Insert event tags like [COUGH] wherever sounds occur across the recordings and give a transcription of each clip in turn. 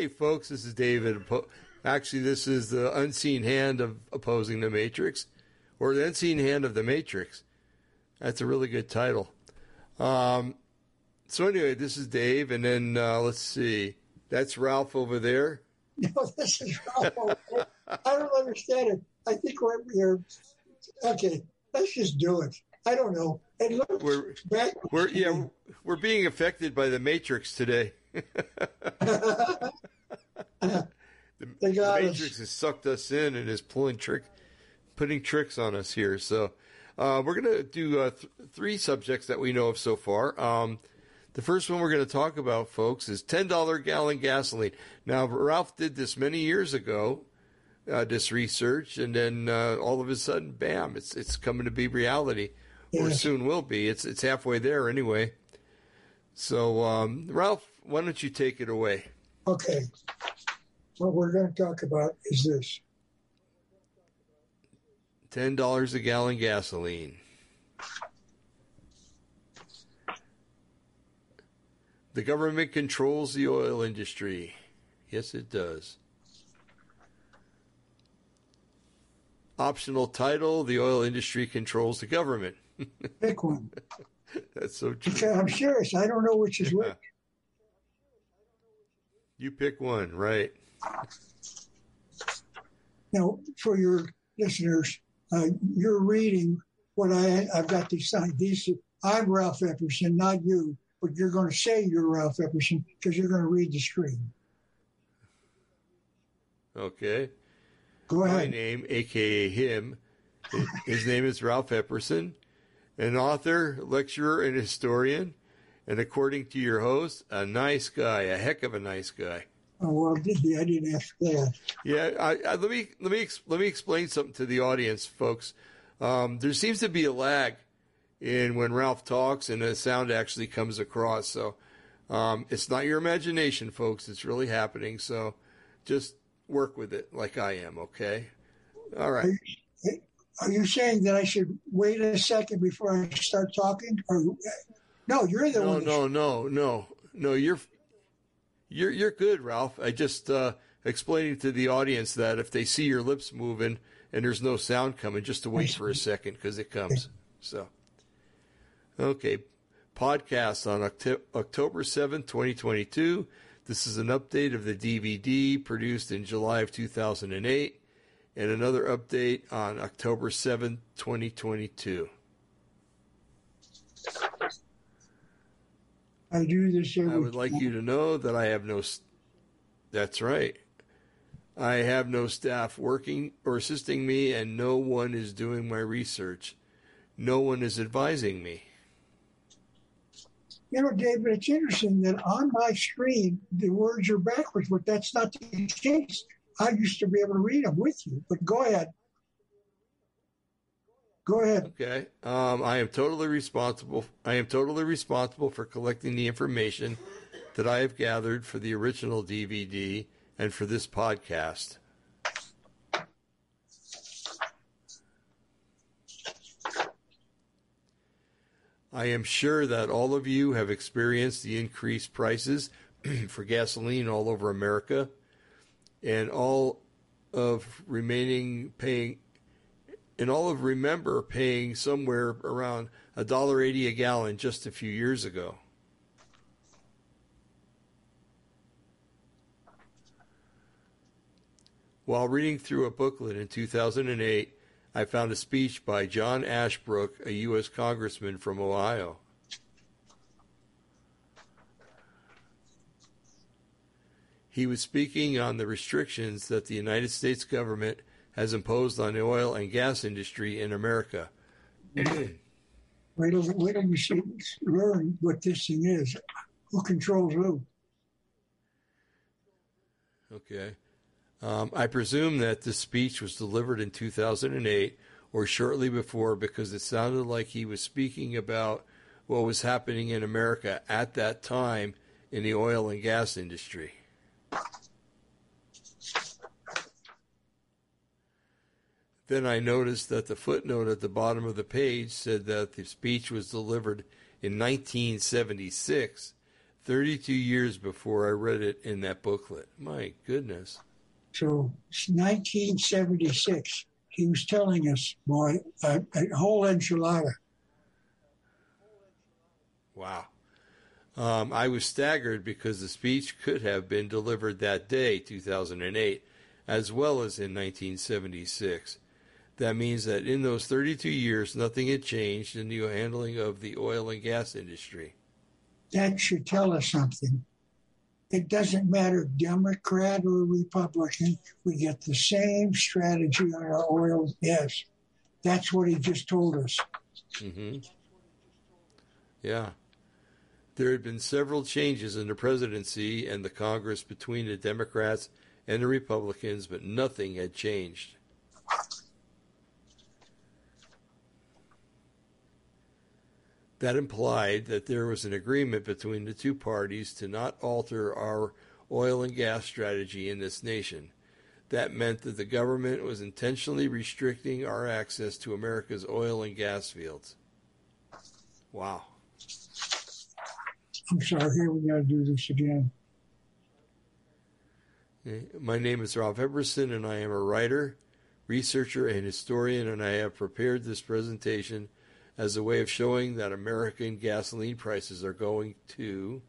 Hey, folks, this is David. Actually, this is the unseen hand of opposing the Matrix, or the unseen hand of the Matrix. That's a really good title. Um, so anyway, this is Dave, and then uh, let's see. That's Ralph over there. [LAUGHS] No, this is Ralph. I don't understand it. I think we're, we're okay. Let's just do it. I don't know. And look, we're, we're yeah, we're being affected by the Matrix today. The, the Matrix has sucked us in and is pulling trick, putting tricks on us here. So uh, we're going to do uh, th- three subjects that we know of so far. Um, the first one we're going to talk about, folks, is $10 gallon gasoline. Now, Ralph did this many years ago, uh, this research, and then uh, all of a sudden, bam, it's it's coming to be reality, yes. or soon will be. It's it's halfway there anyway. So, um, Ralph, why don't you take it away? Okay. What we're going to talk about is this $10 a gallon gasoline. The government controls the oil industry. Yes, it does. Optional title The oil industry controls the government. [LAUGHS] Pick one. That's so true. Because I'm serious. I don't know which is which. You pick one, right? Now, for your listeners, uh, you're reading what I I've got these these. I'm Ralph Epperson, not you, but you're going to say you're Ralph Epperson because you're going to read the screen. Okay. Go ahead. My name, aka him, his name is Ralph Epperson, an author, lecturer, and historian, and according to your host, a nice guy, a heck of a nice guy. Oh well, I didn't ask that. Yeah, I, I, let me let me let me explain something to the audience, folks. Um, there seems to be a lag in when Ralph talks and the sound actually comes across. So um, it's not your imagination, folks. It's really happening. So just work with it like I am. Okay. All right. Are you, are you saying that I should wait a second before I start talking? Or no, you're the no, one. No, no, no, no, no. You're you're you're good, Ralph. I just uh, explaining to the audience that if they see your lips moving and there's no sound coming, just to wait for a second because it comes. So, okay, podcast on October seventh, twenty twenty two. This is an update of the DVD produced in July of two thousand and eight, and another update on October seventh, twenty twenty two. I do this every I would like you to know that I have no. That's right. I have no staff working or assisting me, and no one is doing my research. No one is advising me. You know, David, it's interesting that on my screen the words are backwards, but that's not the case. I used to be able to read them with you, but go ahead. Go ahead. Okay. Um, I am totally responsible. I am totally responsible for collecting the information that I have gathered for the original DVD and for this podcast. I am sure that all of you have experienced the increased prices [CLEARS THROAT] for gasoline all over America and all of remaining paying and all of remember paying somewhere around a dollar eighty a gallon just a few years ago. While reading through a booklet in 2008, I found a speech by John Ashbrook, a U.S. congressman from Ohio. He was speaking on the restrictions that the United States government has imposed on the oil and gas industry in America. wait till, wait till we learn what this thing is. Who controls who? Okay. Um, I presume that this speech was delivered in 2008 or shortly before because it sounded like he was speaking about what was happening in America at that time in the oil and gas industry. Then I noticed that the footnote at the bottom of the page said that the speech was delivered in 1976. 32 years before I read it in that booklet. My goodness. So 1976, he was telling us, boy, a, a whole enchilada. Wow. Um, I was staggered because the speech could have been delivered that day, 2008, as well as in 1976. That means that in those 32 years, nothing had changed in the handling of the oil and gas industry. That should tell us something. It doesn't matter, Democrat or Republican, we get the same strategy on our oil and gas. That's what he just told us. Mm-hmm. Yeah. There had been several changes in the presidency and the Congress between the Democrats and the Republicans, but nothing had changed. That implied that there was an agreement between the two parties to not alter our oil and gas strategy in this nation. That meant that the government was intentionally restricting our access to America's oil and gas fields. Wow. I'm sorry, here we got to do this again. My name is Ralph Epperson, and I am a writer, researcher, and historian, and I have prepared this presentation as a way of showing that American gasoline prices are going to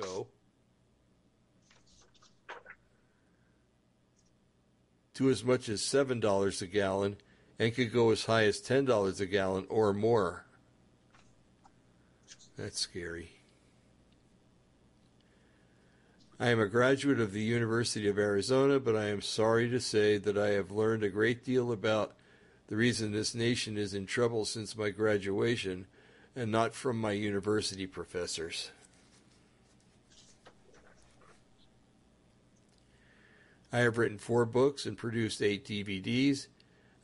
go to as much as $7 a gallon and could go as high as $10 a gallon or more. That's scary. I am a graduate of the University of Arizona, but I am sorry to say that I have learned a great deal about the reason this nation is in trouble since my graduation and not from my university professors. I have written four books and produced eight DVDs.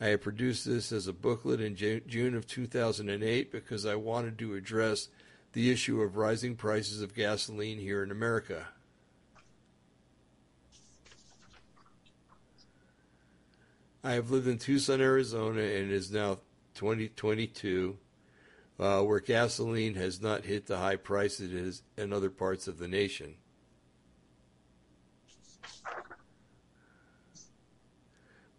I have produced this as a booklet in June of 2008 because I wanted to address the issue of rising prices of gasoline here in America. I have lived in Tucson, Arizona, and it is now 2022, uh, where gasoline has not hit the high price it is in other parts of the nation.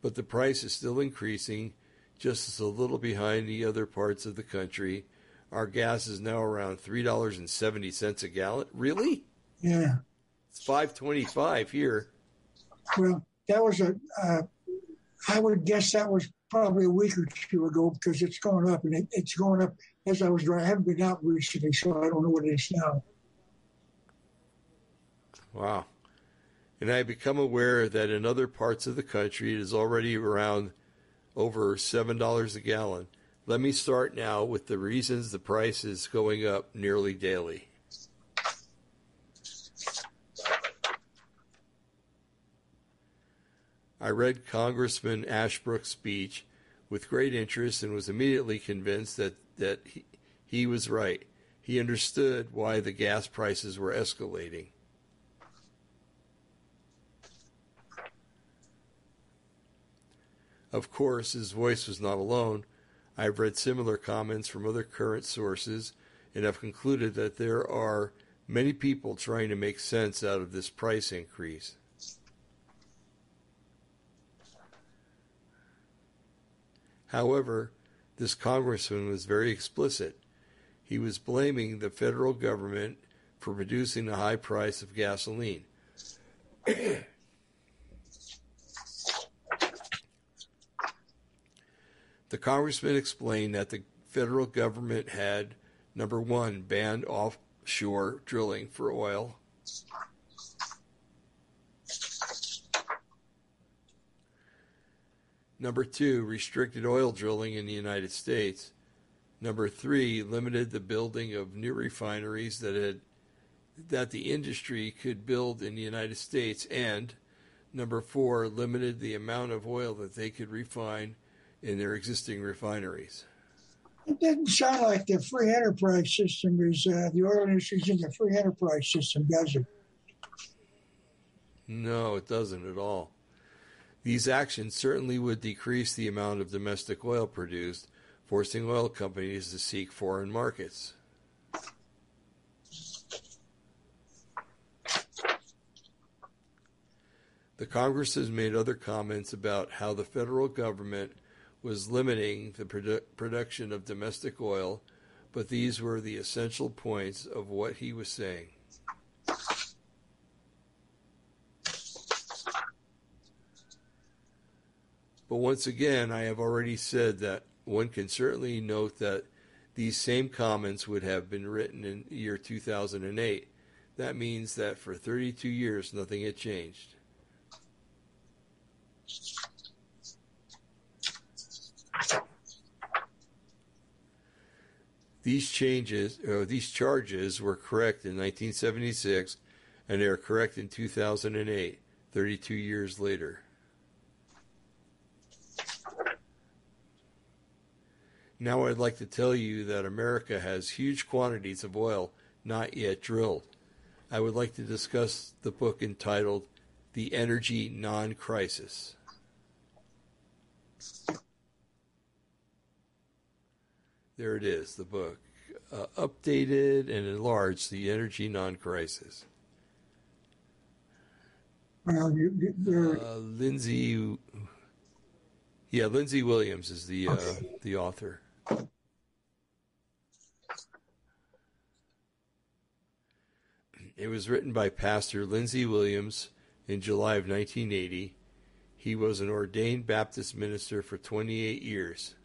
But the price is still increasing, just a little behind the other parts of the country. Our gas is now around three dollars and seventy cents a gallon. Really? Yeah. It's five twenty-five here. Well, that was a uh, I would guess that was probably a week or two ago because it's going up and it, it's going up as I was driving. I haven't been out recently, so I don't know what it is now. Wow. And I become aware that in other parts of the country it is already around over $7 a gallon. Let me start now with the reasons the price is going up nearly daily. I read Congressman Ashbrook's speech with great interest and was immediately convinced that, that he, he was right. He understood why the gas prices were escalating. Of course, his voice was not alone. I have read similar comments from other current sources and have concluded that there are many people trying to make sense out of this price increase. However, this congressman was very explicit. He was blaming the federal government for producing the high price of gasoline. the congressman explained that the federal government had, number one, banned offshore drilling for oil. Number two, restricted oil drilling in the United States. Number three, limited the building of new refineries that had that the industry could build in the United States, and number four, limited the amount of oil that they could refine in their existing refineries. It doesn't sound like the free enterprise system is uh, the oil industry is in the free enterprise system, does it? No, it doesn't at all. These actions certainly would decrease the amount of domestic oil produced, forcing oil companies to seek foreign markets. The Congress has made other comments about how the federal government was limiting the produ- production of domestic oil, but these were the essential points of what he was saying. But once again, I have already said that one can certainly note that these same comments would have been written in the year 2008. That means that for 32 years, nothing had changed. These changes, or these charges, were correct in 1976, and they are correct in 2008, 32 years later. Now I'd like to tell you that America has huge quantities of oil not yet drilled. I would like to discuss the book entitled The Energy Non Crisis. There it is, the book. Uh, updated and enlarged The Energy Non Crisis. Well, you, uh, Lindsey, yeah, Lindsey Williams is the uh, the author. It was written by Pastor Lindsey Williams in July of 1980. He was an ordained Baptist minister for 28 years.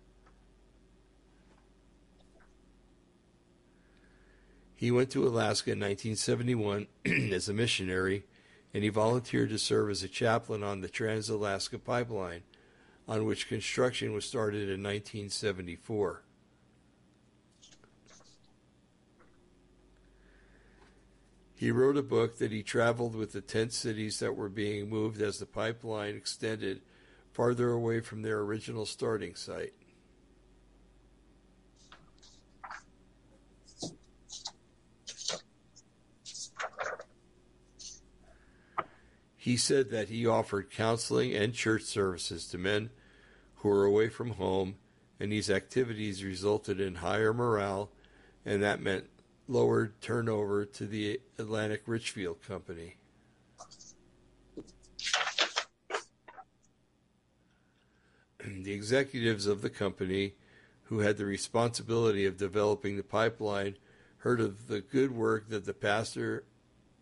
He went to Alaska in 1971 [CLEARS THROAT] as a missionary, and he volunteered to serve as a chaplain on the Trans Alaska Pipeline on which construction was started in 1974. He wrote a book that he traveled with the tent cities that were being moved as the pipeline extended farther away from their original starting site. He said that he offered counseling and church services to men who were away from home, and these activities resulted in higher morale, and that meant lower turnover to the Atlantic Richfield Company. the executives of the company, who had the responsibility of developing the pipeline, heard of the good work that the pastor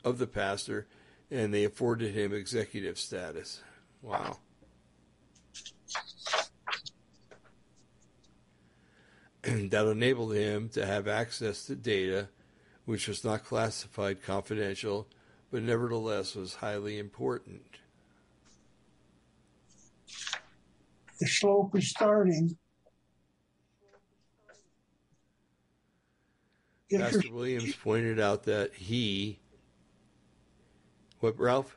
of the pastor and they afforded him executive status. Wow. [CLEARS THROAT] that enabled him to have access to data which was not classified confidential, but nevertheless was highly important. The slope is starting. Pastor Williams pointed out that he what, Ralph?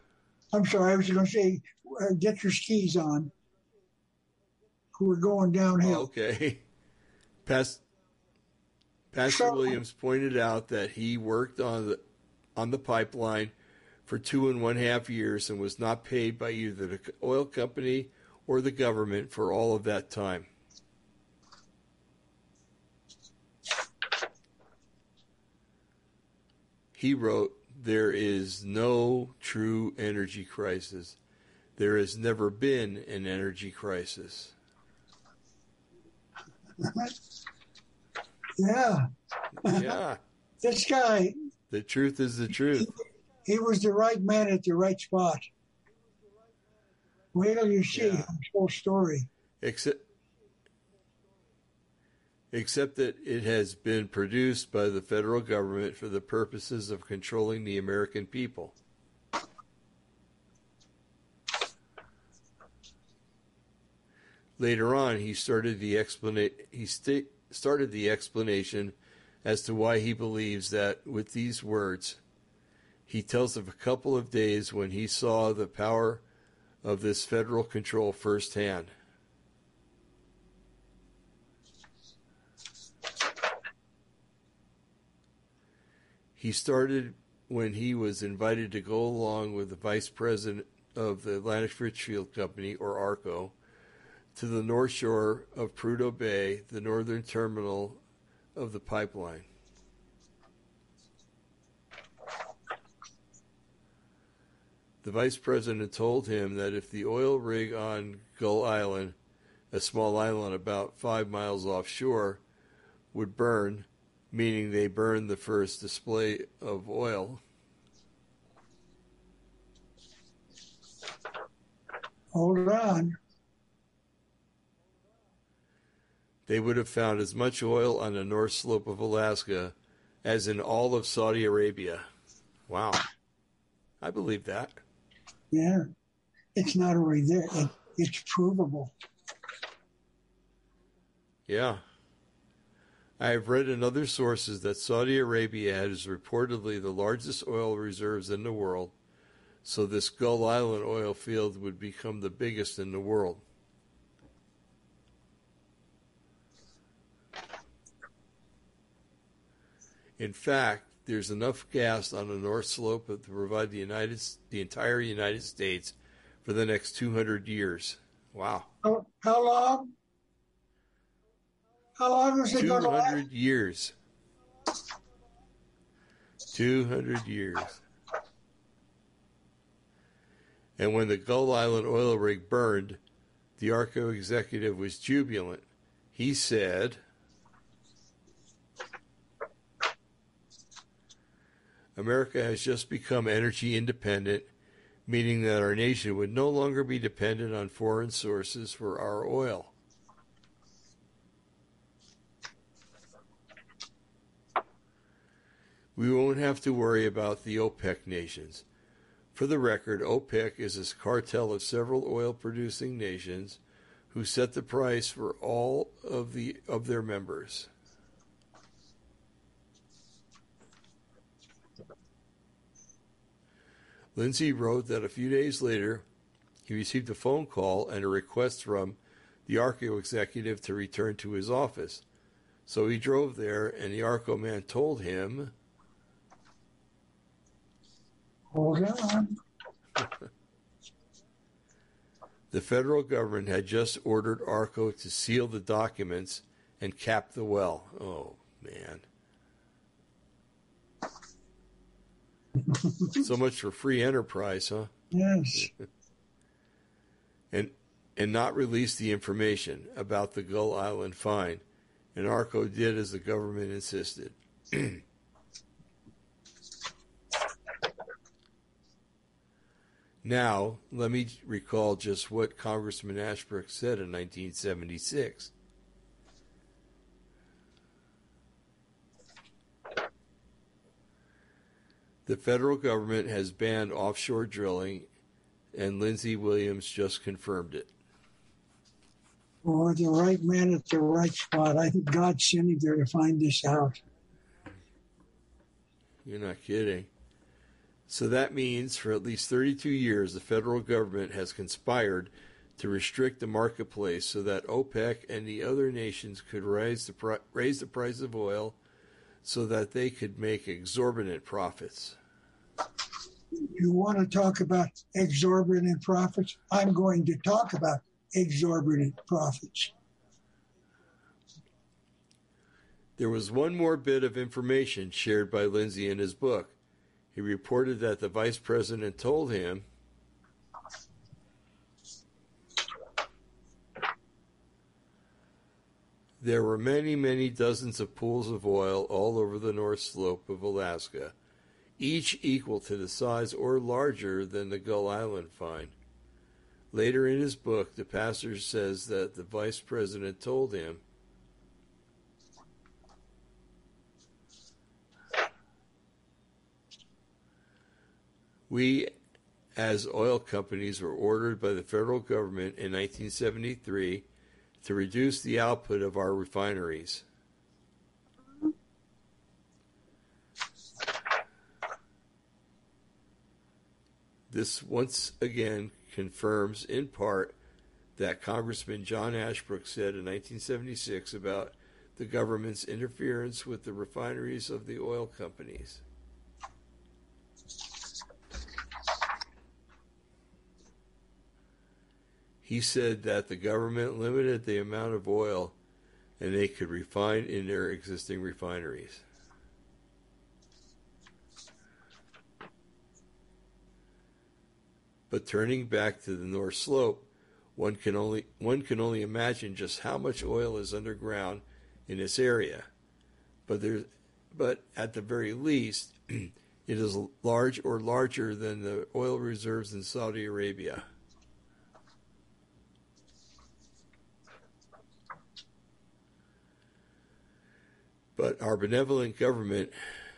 I'm sorry, I was going to say, uh, get your skis on. We're going downhill. Oh, okay. [LAUGHS] Past, Pastor so, Williams pointed out that he worked on the on the pipeline for two and one half years and was not paid by either the oil company or the government for all of that time. He wrote, there is no true energy crisis. There has never been an energy crisis. [LAUGHS] yeah. Yeah. [LAUGHS] this guy. The truth is the truth. He, he, was the right man at the right spot. Wait till you see yeah. his whole story. Except except that it has been produced by the federal government for the purposes of controlling the American people. Later on, he started the explana- he sta- started the explanation as to why he believes that with these words, he tells of a couple of days when he saw the power of this federal control firsthand. He started when he was invited to go along with the vice president of the Atlantic Richfield Company, or ARCO, to the north shore of Prudhoe Bay, the northern terminal of the pipeline. The vice president told him that if the oil rig on Gull Island, a small island about five miles offshore, would burn, meaning they burned the first display of oil. Hold on. They would have found as much oil on the north slope of Alaska as in all of Saudi Arabia. Wow. I believe that. Yeah. It's not only there, it, it's provable. Yeah. I have read in other sources that Saudi Arabia has reportedly the largest oil reserves in the world, so this Gull Island oil field would become the biggest in the world. In fact, there's enough gas on the north slope to provide the United the entire United States for the next 200 years. Wow. How, long? How long is it going to last? 200 years. 200 years. And when the Gull Island oil rig burned, the ARCO executive was jubilant. He said, America has just become energy independent, meaning that our nation would no longer be dependent on foreign sources for our oil. We won't have to worry about the OPEC nations. For the record, OPEC is a cartel of several oil producing nations who set the price for all of the of their members. Lindsey wrote that a few days later, he received a phone call and a request from the ARCO executive to return to his office. So he drove there, and the ARCO man told him. Hold [LAUGHS] on. the federal government had just ordered ARCO to seal the documents and cap the well. Oh, man. so much for free enterprise, huh? Yes. [LAUGHS] and and not release the information about the Gull Island fine. And Arco did as the government insisted. [CLEARS THROAT] now, let me recall just what Congressman Ashbrook said in 1976. The federal government has banned offshore drilling, and Lindsey Williams just confirmed it. Or the right man at the right spot. I think God sent him there to find this out. You're not kidding. So that means for at least 32 years, the federal government has conspired to restrict the marketplace so that OPEC and the other nations could raise the, pri- raise the price of oil so that they could make exorbitant profits. You want to talk about exorbitant profits? I'm going to talk about exorbitant profits. There was one more bit of information shared by Lindsey in his book. He reported that the vice president told him There were many, many dozens of pools of oil all over the north slope of Alaska, each equal to the size or larger than the Gull Island find. Later in his book, the pastor says that the vice president told him We, as oil companies, were ordered by the federal government in 1973 to reduce the output of our refineries. This once again confirms, in part, that Congressman John Ashbrook said in 1976 about the government's interference with the refineries of the oil companies. He said that the government limited the amount of oil and they could refine in their existing refineries. But turning back to the North Slope, one can only one can only imagine just how much oil is underground in this area. But there, but at the very least, [CLEARS THROAT] it is large or larger than the oil reserves in Saudi Arabia. But our benevolent government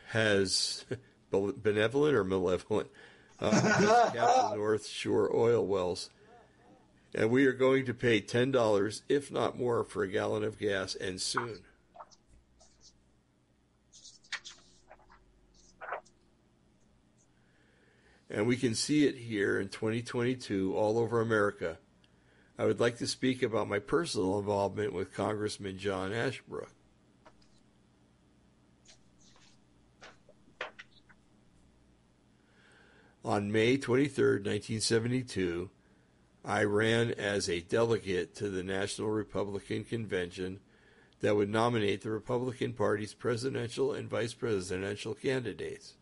has [LAUGHS] benevolent or malevolent uh, [LAUGHS] the North Shore oil wells, and we are going to pay ten dollars, if not more, for a gallon of gas, and soon. And we can see it here in 2022 all over America. I would like to speak about my personal involvement with Congressman John Ashbrook. On May 23, 1972, I ran as a delegate to the National Republican Convention that would nominate the Republican Party's presidential and vice presidential candidates.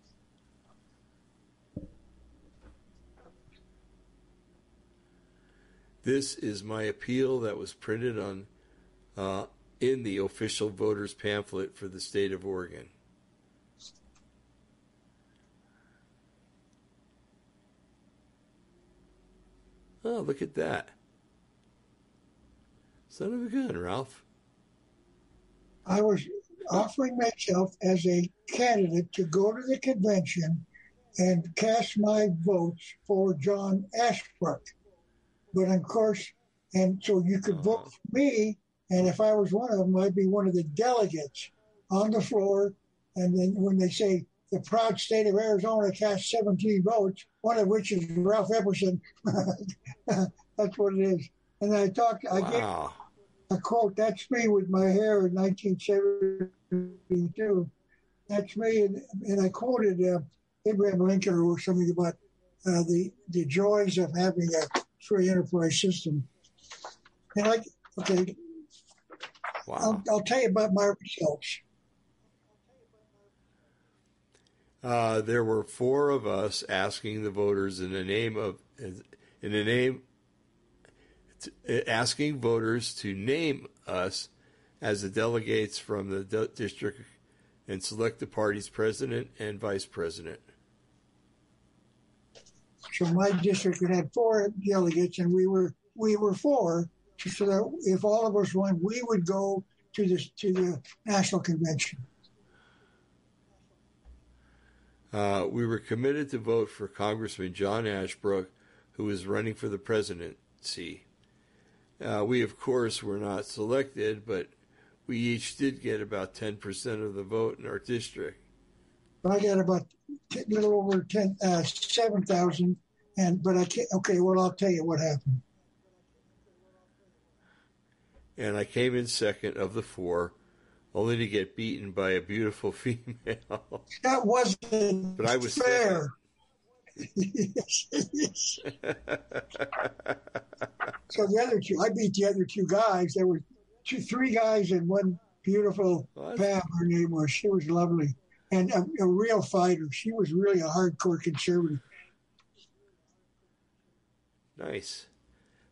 This is my appeal that was printed on uh, in the official voters pamphlet for the state of Oregon. Oh, look at that. Son of a gun, Ralph. I was offering myself as a candidate to go to the convention and cast my votes for John Ashbrook. But of course, and so you could vote for me, and if I was one of them, I'd be one of the delegates on the floor. And then when they say the proud state of Arizona cast 17 votes, one of which is Ralph Epperson. [LAUGHS] that's what it is. And I talked, wow. I gave a quote, that's me with my hair in 1972. That's me. And, and I quoted uh, Abraham Lincoln or something about uh, the, the joys of having a free enterprise system. And I, okay, wow. I'll, I'll tell you about my results. Uh, there were four of us asking the voters in the name of in the name asking voters to name us as the delegates from the district and select the party's president and vice president. So my district had four delegates, and we were we were four. So that if all of us won, we would go to the to the national convention. Uh, we were committed to vote for Congressman John Ashbrook, who is running for the presidency. Uh, we, of course, were not selected, but we each did get about 10% of the vote in our district. I got about a little over 10, uh, 7,000, and but I can't. Okay, well, I'll tell you what happened. And I came in second of the four only to get beaten by a beautiful [LAUGHS] female. That wasn't but I was fair. [LAUGHS] so the other two, I beat the other two guys. There were two, three guys and one beautiful what? Pam. Her name was. She was lovely and a, a real fighter. She was really a hardcore conservative. Nice.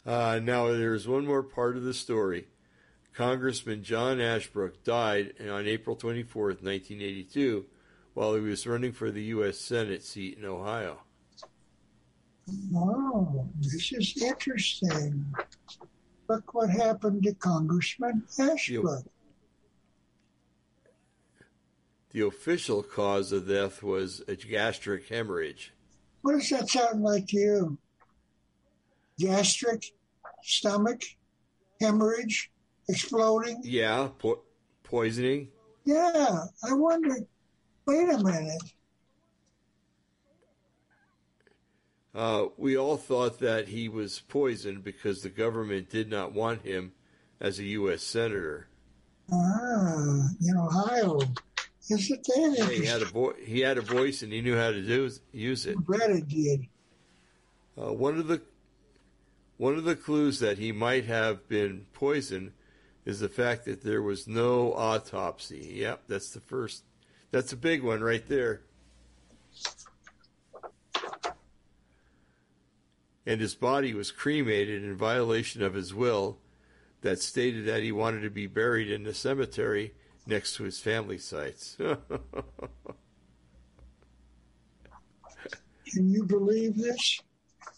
Uh, now there's one more part of the story. Congressman John Ashbrook died on April 24, 1982, while he was running for the U.S. Senate seat in Ohio. Oh, this is interesting. Look what happened to Congressman Ashbrook. The, the official cause of death was a gastric hemorrhage. What does that sound like to you? Gastric, stomach, hemorrhage? Exploding. Yeah, po- poisoning. Yeah, I wondered. Wait a minute. Uh, we all thought that he was poisoned because the government did not want him as a U.S. senator. Ah, in Ohio. Isn't that he had a vo- he had a voice and he knew how to do use it. Brad did. Uh, one of the one of the clues that he might have been poisoned is the fact that there was no autopsy. Yep, that's the first. That's a big one right there. and his body was cremated in violation of his will that stated that he wanted to be buried in the cemetery next to his family sites. [LAUGHS] Can you believe this?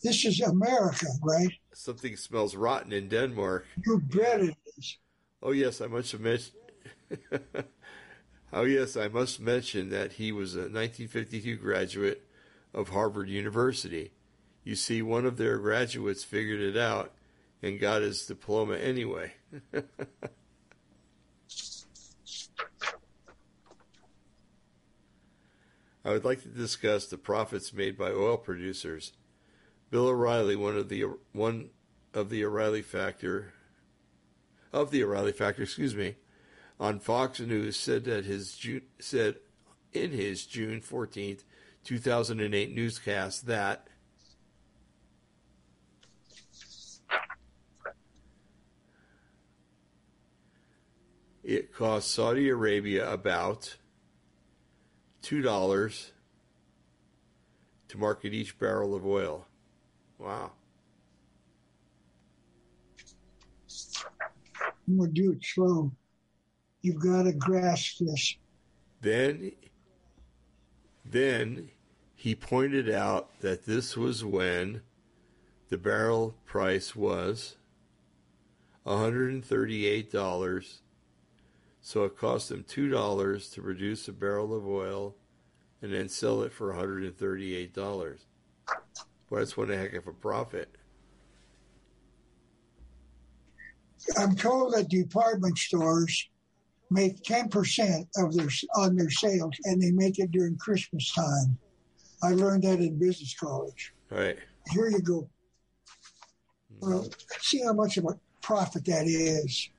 This is America, right? Something smells rotten in Denmark. You bet it is. Oh yes, I must have mentioned. [LAUGHS] oh yes, I must mention that he was a 1952 graduate of Harvard University. You see, one of their graduates figured it out and got his diploma anyway. [LAUGHS] I would like to discuss the profits made by oil producers. Bill O'Reilly, one of the one of the O'Reilly factor of the O'Reilly factor, excuse me, on Fox News said that his June, said in his June 14th, 2008 newscast that it cost Saudi Arabia about $2 to market each barrel of oil. Wow. I'm going to do it slow. You've got to grasp this. Then, then he pointed out that this was when the barrel price was $138 so it cost them $2 to produce a barrel of oil and then sell it for $138. Boy, that's one heck of a profit. I'm told that department stores make 10% of their on their sales and they make it during Christmas time. I learned that in business college. Right. Here you go. Hmm. Well, see how much of a profit that is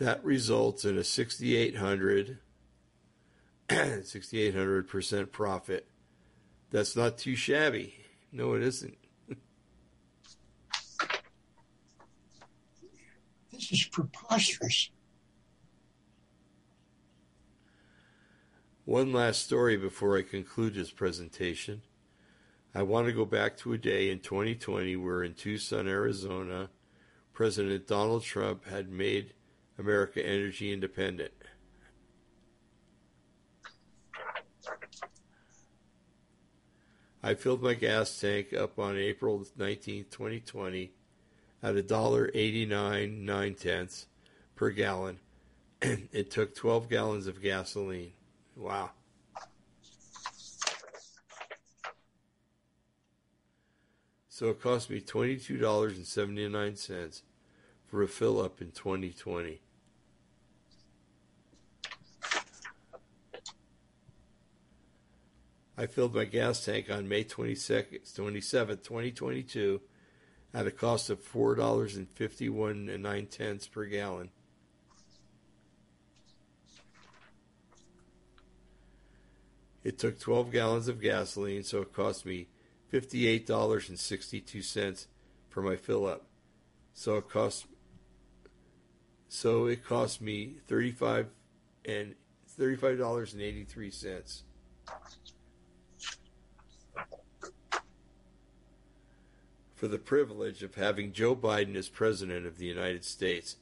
that results in a 6800 6800% [CLEARS THROAT] profit that's not too shabby no it isn't this is preposterous one last story before i conclude this presentation i want to go back to a day in 2020 where in tucson arizona president donald trump had made America Energy Independent. I filled my gas tank up on April 19, 2020 at $1.89 9 tenths per gallon. [CLEARS THROAT] it took 12 gallons of gasoline. Wow. So it cost me $22.79 for a fill up in 2020. I filled my gas tank on May 22nd, 27, 2022 at a cost of four dollars and fifty one and 9 tenths per gallon. It took 12 gallons of gasoline, so it cost me $58.62 for my fill up. So it cost so it cost me 35 and $35.83 for the privilege of having Joe Biden as president of the United States.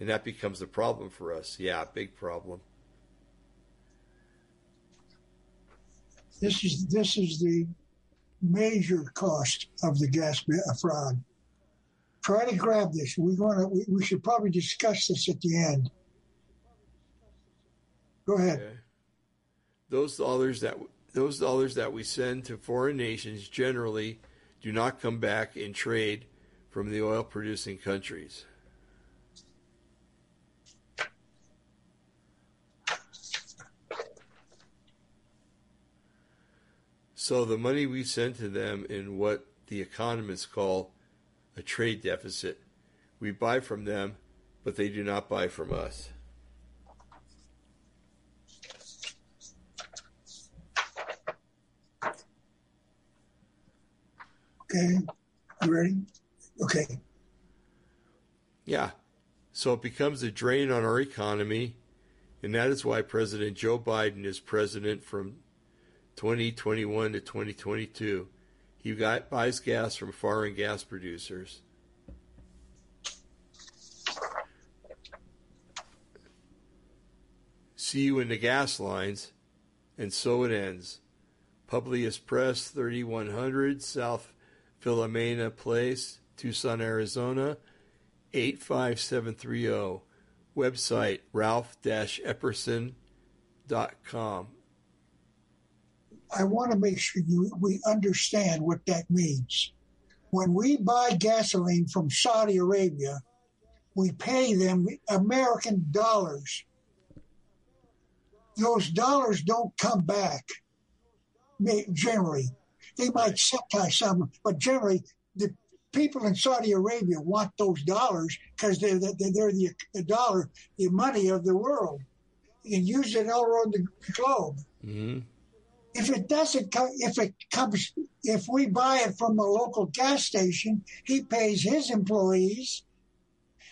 And that becomes a problem for us. Yeah, big problem. This is this is the major cost of the gas uh, fraud. Try to grab this. We're going to. We, we should probably discuss this at the end. Go ahead. Okay. Those dollars that those dollars that we send to foreign nations generally do not come back and trade from the oil producing countries. So the money we send to them in what the economists call a trade deficit, we buy from them, but they do not buy from us. Okay. You ready? Okay. Yeah. So it becomes a drain on our economy, and that is why President Joe Biden is president from 2021 to 2022 He got, buys gas from foreign gas producers. See you in the gas lines. And so it ends. Publius Press, 3100 South Philomena Place, Tucson, Arizona, 85730. Website ralph-epperson.com. I want to make sure you, we understand what that means. When we buy gasoline from Saudi Arabia, we pay them American dollars. Those dollars don't come back generally. They might sometimes some, but generally the people in Saudi Arabia want those dollars because they're, they're, they're the, the, dollar, the money of the world. You can use it all around the globe. Mm-hmm. If it doesn't come, if it comes, if we buy it from a local gas station, he pays his employees,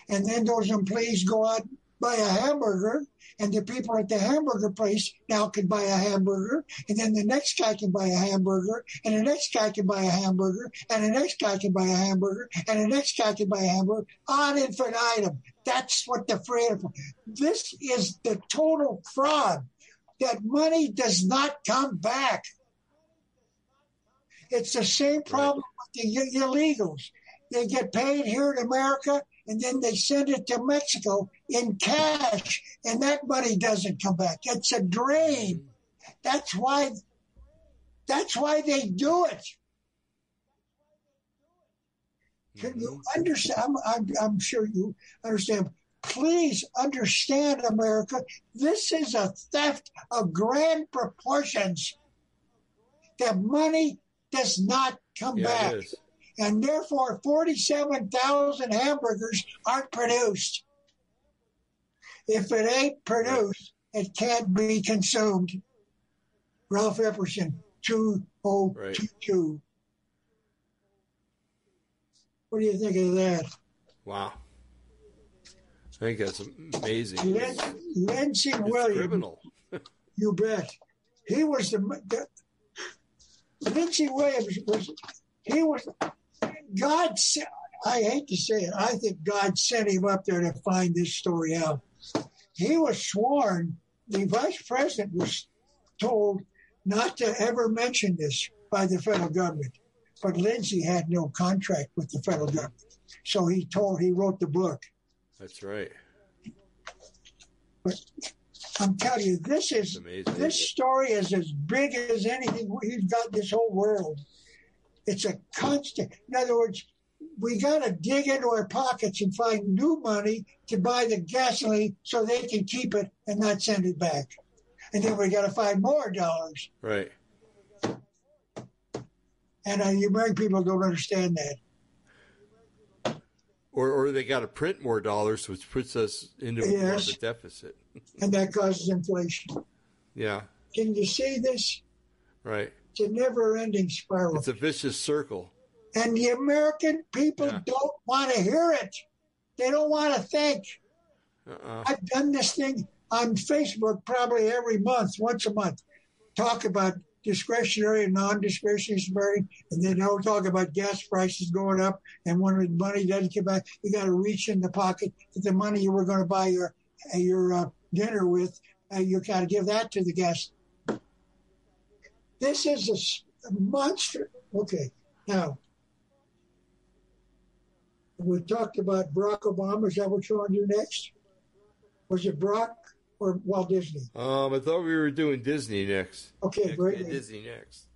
and then those employees go out buy a hamburger, and the people at the hamburger place now can buy a hamburger, and then the next guy can buy a hamburger, and the next guy can buy a hamburger, and the next guy can buy a hamburger, and the next guy can buy a hamburger, on infinitum. That's what the fraud. This is the total fraud. That money does not come back. It's the same problem right. with the illegals. They get paid here in America and then they send it to Mexico in cash, and that money doesn't come back. It's a drain. That's why. That's why they do it. Can you mm-hmm. understand? I'm, I'm, I'm sure you understand. Please understand, America. This is a theft of grand proportions. The money does not come yeah, back and therefore 47,000 hamburgers aren't produced. If it ain't produced, it can't be consumed. Ralph Epperson, 2022. Right. What do you think of that? Wow. I think that's amazing. Len- Lindsey Williams. criminal. [LAUGHS] you bet. He was the, the Lindsey Williams was he was God, I hate to say it, I think God sent him up there to find this story out. He was sworn, the vice president was told not to ever mention this by the federal government. But Lindsey had no contract with the federal government. So he told, he wrote the book. That's right. But I'm telling you, this is this story is as big as anything we've got in this whole world. It's a constant. In other words, we got to dig into our pockets and find new money to buy the gasoline so they can keep it and not send it back. And then we got to find more dollars. Right. And uh, the American people don't understand that. Or, or they got to print more dollars, which puts us into yes. more of a deficit. and that causes inflation. Yeah. Can you see this? Right. It's a never ending spiral. It's a vicious circle. And the American people yeah. don't want to hear it. They don't want to think. Uh-uh. I've done this thing on Facebook probably every month, once a month. Talk about discretionary and non-discretionary spending, and then they'll talk about gas prices going up. And when the money doesn't come back, you got to reach in the pocket for the money you were going to buy your your uh, dinner with. Uh, you got to give that to the gas this is a, a monster. Okay, now we talked about Barack Obama. Is that what you want to do next? Was it Barack or Walt Disney? Um, I thought we were doing Disney next. Okay, great. Disney next.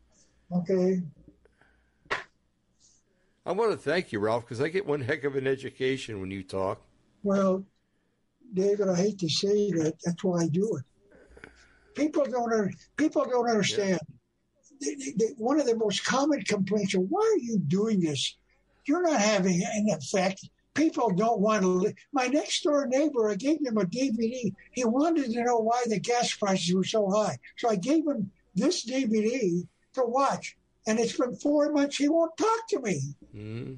Okay. I want to thank you, Ralph, because I get one heck of an education when you talk. Well, David, I hate to say that. That's why I do it. People don't. People don't understand. Yeah one of the most common complaints are, why are you doing this? You're not having an effect. People don't want to. Li- My next door neighbor, I gave him a DVD. He wanted to know why the gas prices were so high. So I gave him this DVD to watch. And it's been four months. He won't talk to me. Mm-hmm.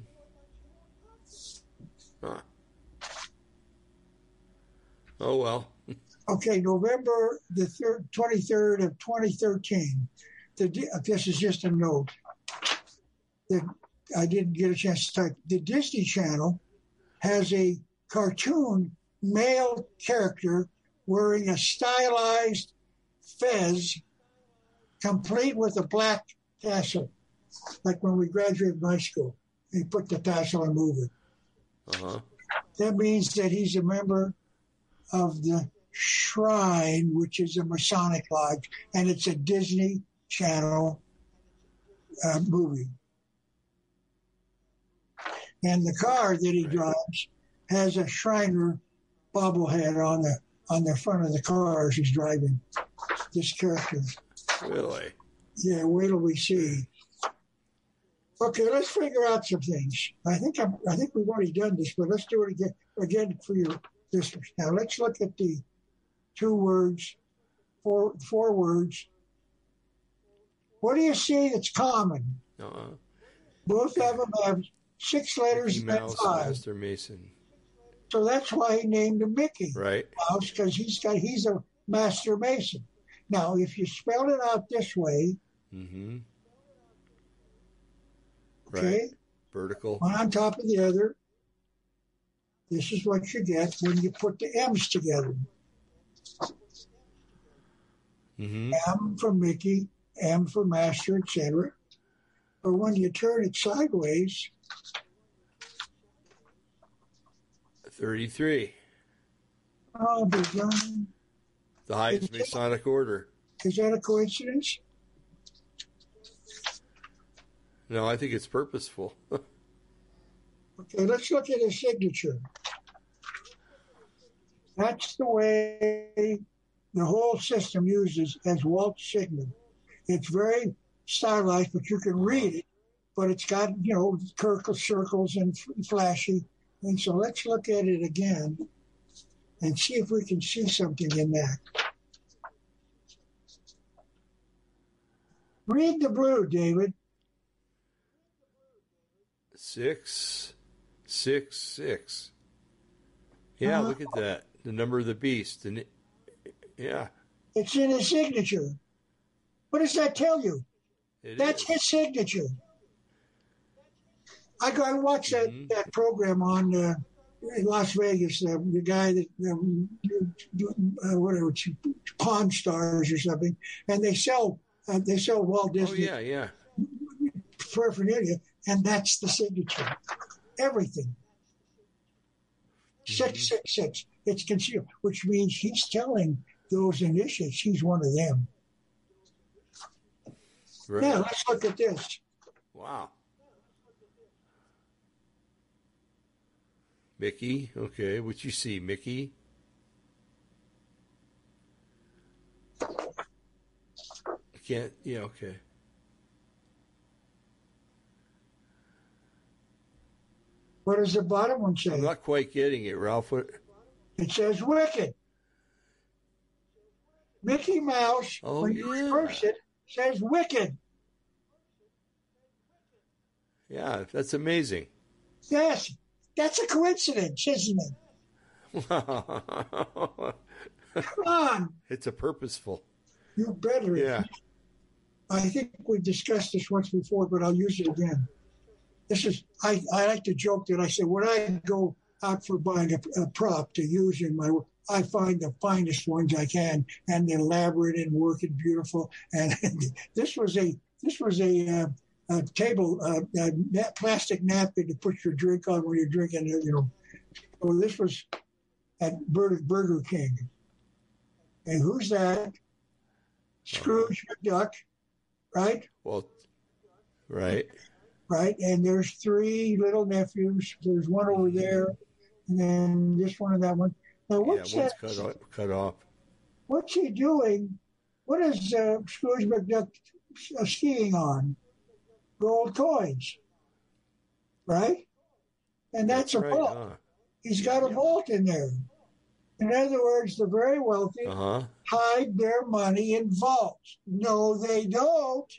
Huh. Oh, well. [LAUGHS] okay, November the 23rd of 2013 the, this is just a note. that I didn't get a chance to type. The Disney Channel has a cartoon male character wearing a stylized fez, complete with a black tassel, like when we graduated high school. They put the tassel and move it. Uh-huh. That means that he's a member of the Shrine, which is a Masonic lodge, and it's a Disney Channel uh, movie. And the car that he drives has a Shriner bobblehead on the on the front of the car as he's driving. This character. Really? Yeah. Wait till we see. Okay, let's figure out some things. I think I'm, I think we've already done this, but let's do it again again for your listeners. Now let's look at the two words, four four words. What do you see that's common? Uh-uh. Both of them have six letters Mickey Mouse, five. Master Mason. So that's why he named him Mickey right. Mouse because he's got he's a master mason. Now, if you spell it out this way, mm-hmm. okay, right. vertical, one on top of the other. This is what you get when you put the M's together. Mm-hmm. M for Mickey, M for Master, etc. But when you turn it sideways, 33. Oh, design. The highest Masonic order. Is that a coincidence? No, I think it's purposeful. [LAUGHS] okay, let's look at his signature. That's the way the whole system uses as Walt Sigmund. It's very stylized, but you can read it. But it's got, you know, circles and flashy. And so let's look at it again and see if we can see something in that. Read the blue, David. Six, six, six. Yeah, uh, look at that. The number of the beast. And it, yeah. It's in his signature. What does that tell you? It That's is. his signature. I go. I watch that mm-hmm. that program on uh, in Las Vegas. Uh, the guy that uh, whatever Pawn Stars or something, and they sell uh, they sell Walt oh, Disney. Oh yeah, yeah. Paraphernalia, and that's the signature. Everything. Six mm-hmm. six six. It's concealed, which means he's telling those initiates he's one of them. Right. Now let's look at this. Wow. Mickey, okay. What you see, Mickey? I can't. Yeah, okay. What does the bottom one say? I'm not quite getting it, Ralph. What? It says Wicked. Mickey Mouse, oh, when yeah. you reverse it, says Wicked. Yeah, that's amazing. Yes, that's a coincidence, isn't it? [LAUGHS] Come on. It's a purposeful. You better. Yeah. I think we discussed this once before, but I'll use it again. This is, I, I like to joke that I say, when I go out for buying a, a prop to use in my work, I find the finest ones I can and elaborate and work and beautiful. And, and [LAUGHS] this was a, this was a, uh, a table, uh, a plastic napkin to put your drink on when you're drinking. You know, so this was at Burger King. And who's that? Scrooge McDuck, right? Well, right. Right. And there's three little nephews. There's one over there, and then this one and that one. Now, what's yeah, that? Cut off, cut off. What's he doing? What is uh, Scrooge McDuck skiing on? Gold coins, right? And that's, that's a right, vault. Huh? He's got a vault in there. In other words, the very wealthy uh-huh. hide their money in vaults. No, they don't.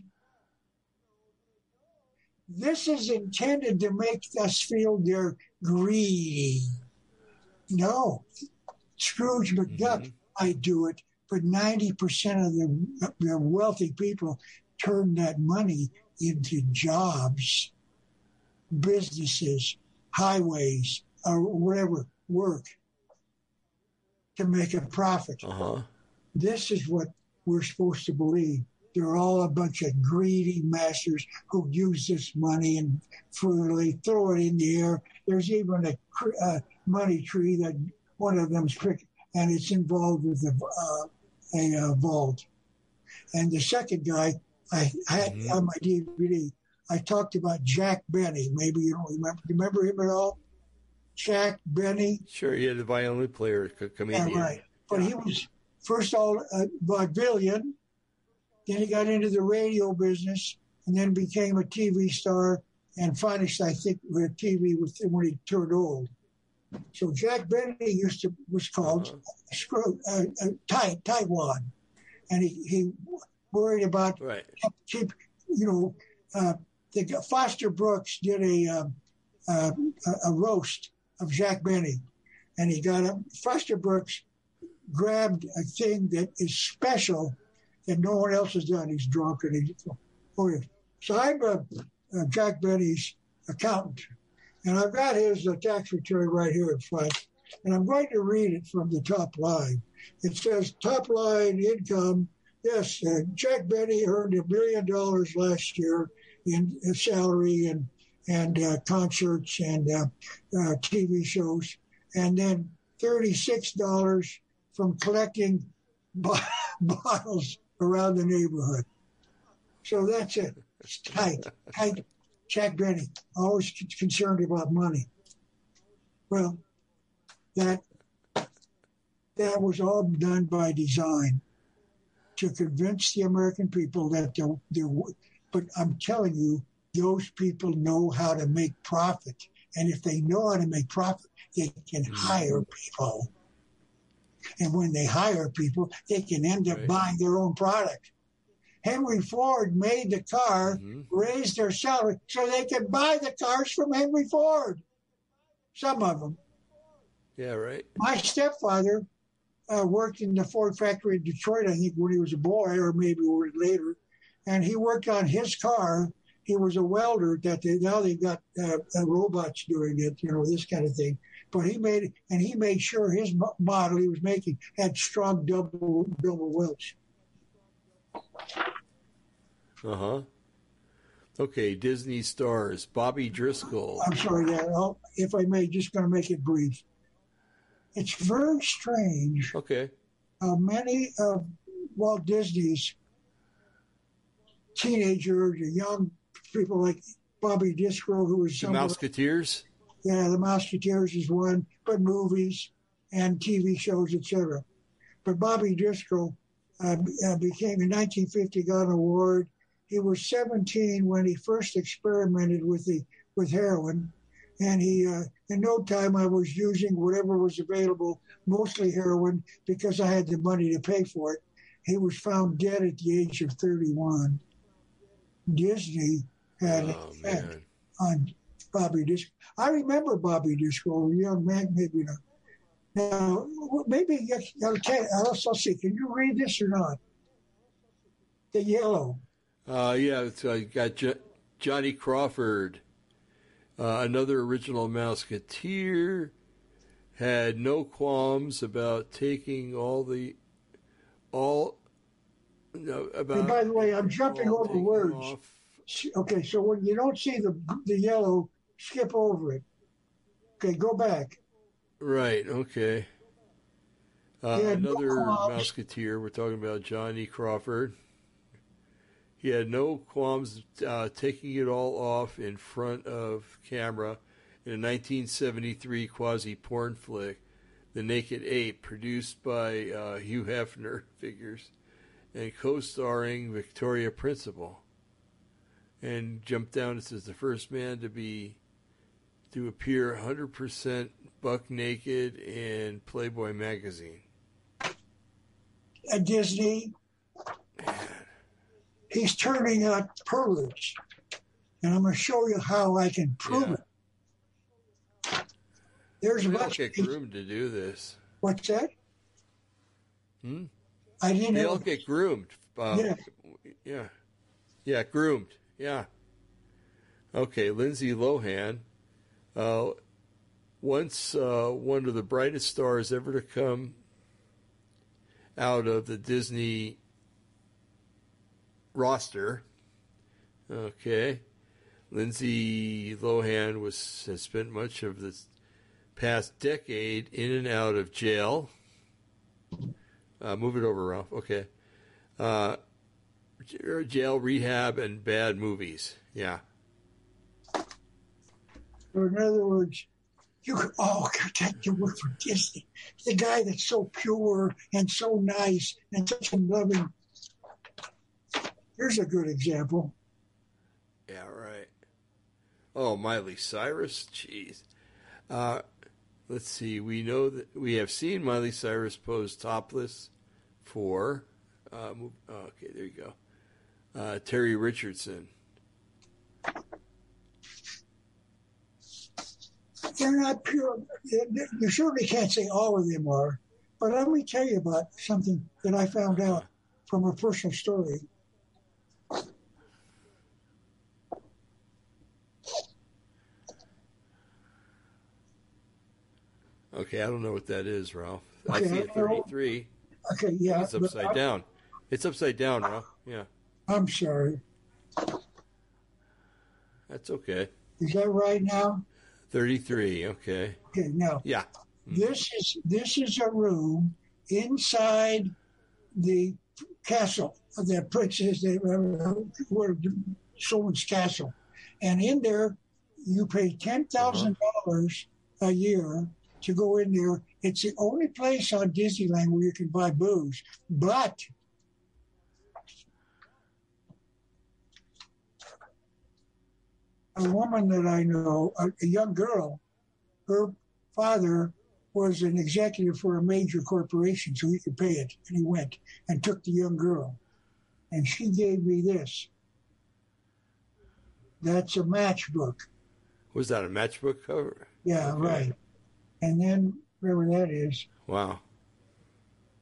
This is intended to make us feel they're greedy. No, Scrooge McDuck, mm-hmm. I do it, but 90% of the, the wealthy people turn that money into jobs businesses, highways, or whatever work to make a profit. Uh-huh. This is what we're supposed to believe. They're all a bunch of greedy masters who use this money and freely throw it in the air. There's even a, a money tree that one of them's picked, and it's involved with a, uh, a uh, vault. And the second guy, I had mm-hmm. on my DVD, I talked about Jack Benny. Maybe you don't remember. You remember him at all? Jack Benny. Sure, yeah, the violin player, comedian. Yeah, right. But he was first all a vaudevillian. Then he got into the radio business, and then became a TV star, and finished, I think, with TV when he turned old. So Jack Benny used to was called uh-huh. Screw uh, uh, Taiwan, and he, he worried about right. keep you know uh, the Foster Brooks did a, um, uh, a roast of Jack Benny, and he got a Foster Brooks grabbed a thing that is special that no one else has done. He's drunk and he's oh, so I'm Jack Benny's accountant, and I've got his uh, tax return right here in front, and I'm going to read it from the top line. It says top line income. Yes, uh, Jack Benny earned a million dollars last year in, salary and and uh, concerts and uh, uh TV shows, and then thirty-six dollars from collecting [LAUGHS] bottles around the neighborhood. So that's it. It's tight, tight. Jack Benny, always concerned about money. Well, that that was all done by design to convince the American people that there, there but I'm telling you, those people know how to make profit. And if they know how to make profit, they can mm-hmm. hire people. And when they hire people, they can end up right. buying their own product. Henry Ford made the car, mm-hmm. raised their salary so they could buy the cars from Henry Ford. Some of them. Yeah, right. My stepfather uh, worked in the Ford factory in Detroit, I think, when he was a boy, or maybe later and he worked on his car. He was a welder. That they, now they've got uh, uh, robots doing it, you know, this kind of thing. But he made and he made sure his model he was making had strong double double welds. Uh huh. Okay, Disney stars Bobby Driscoll. I'm sorry, yeah. I'll, if I may, just going to make it brief. It's very strange. Okay. Many of Walt Disney's teenagers or young people like Bobby Driscoll, who was the Mouseketeers. Yeah, the Mouseketeers is one, but movies and TV shows, etc. But Bobby Driscoll uh, uh, became in 1950 got an award. He was 17 when he first experimented with the with heroin, and he uh, in no time I was using whatever was available, mostly heroin, because I had the money to pay for it. He was found dead at the age of 31. Disney had oh, an effect on Bobby Driscoll. I remember Bobby Driscoll, a young man, maybe not. Now, maybe I'll, tell, I'll, I'll see. Can you read this or not? The yellow. Uh, yeah, it's uh, got J- Johnny Crawford, uh, another original Mouseketeer, had no qualms about taking all the all no, about. And by the way, I'm jumping over words. Off. Okay, so when you don't see the the yellow, skip over it. Okay, go back. Right. Okay. Uh, another no Mouseketeer. We're talking about Johnny Crawford. He had no qualms uh, taking it all off in front of camera in a 1973 quasi porn flick, The Naked Ape, produced by uh, Hugh Hefner, [LAUGHS] figures and co-starring Victoria Principal, and jumped down as the first man to be to appear 100% buck naked in Playboy magazine. At Disney. He's turning out perverts, and I'm going to show you how I can prove yeah. it. There's a bunch get groomed to do this. What's that? Hmm. I didn't. They all get groomed. Uh, yeah. Yeah. Yeah, groomed. Yeah. Okay, Lindsay Lohan, uh, once uh, one of the brightest stars ever to come out of the Disney roster. Okay, Lindsay Lohan was has spent much of the past decade in and out of jail. Uh, move it over, Ralph. Okay. Uh, jail, rehab, and bad movies. Yeah. So in other words, you could, oh, God, that you work for Disney. The guy that's so pure and so nice and such a loving. Here's a good example. Yeah, right. Oh, Miley Cyrus? Jeez. Uh, let's see. We know that we have seen Miley Cyrus pose topless for. Uh, oh, okay, there you go. Uh, Terry Richardson. they're not pure. You certainly can't say all of them are, but let me tell you about something that I found out from a personal story. Okay, I don't know what that is, Ralph. Okay, I see it 33. Okay, yeah. It's upside down. It's upside down, Ralph. Yeah. I'm sorry. That's okay. Is that right now? 33, okay. Okay, now. Yeah. Mm. This is this is a room inside the castle of the princess they were someone's castle. And in there you pay ten thousand uh-huh. dollars a year to go in there. It's the only place on Disneyland where you can buy booze. But a woman that I know, a, a young girl, her father was an executive for a major corporation, so he could pay it. And he went and took the young girl. And she gave me this. That's a matchbook. Was that a matchbook cover? Yeah, okay. right. And then wherever that is. Wow.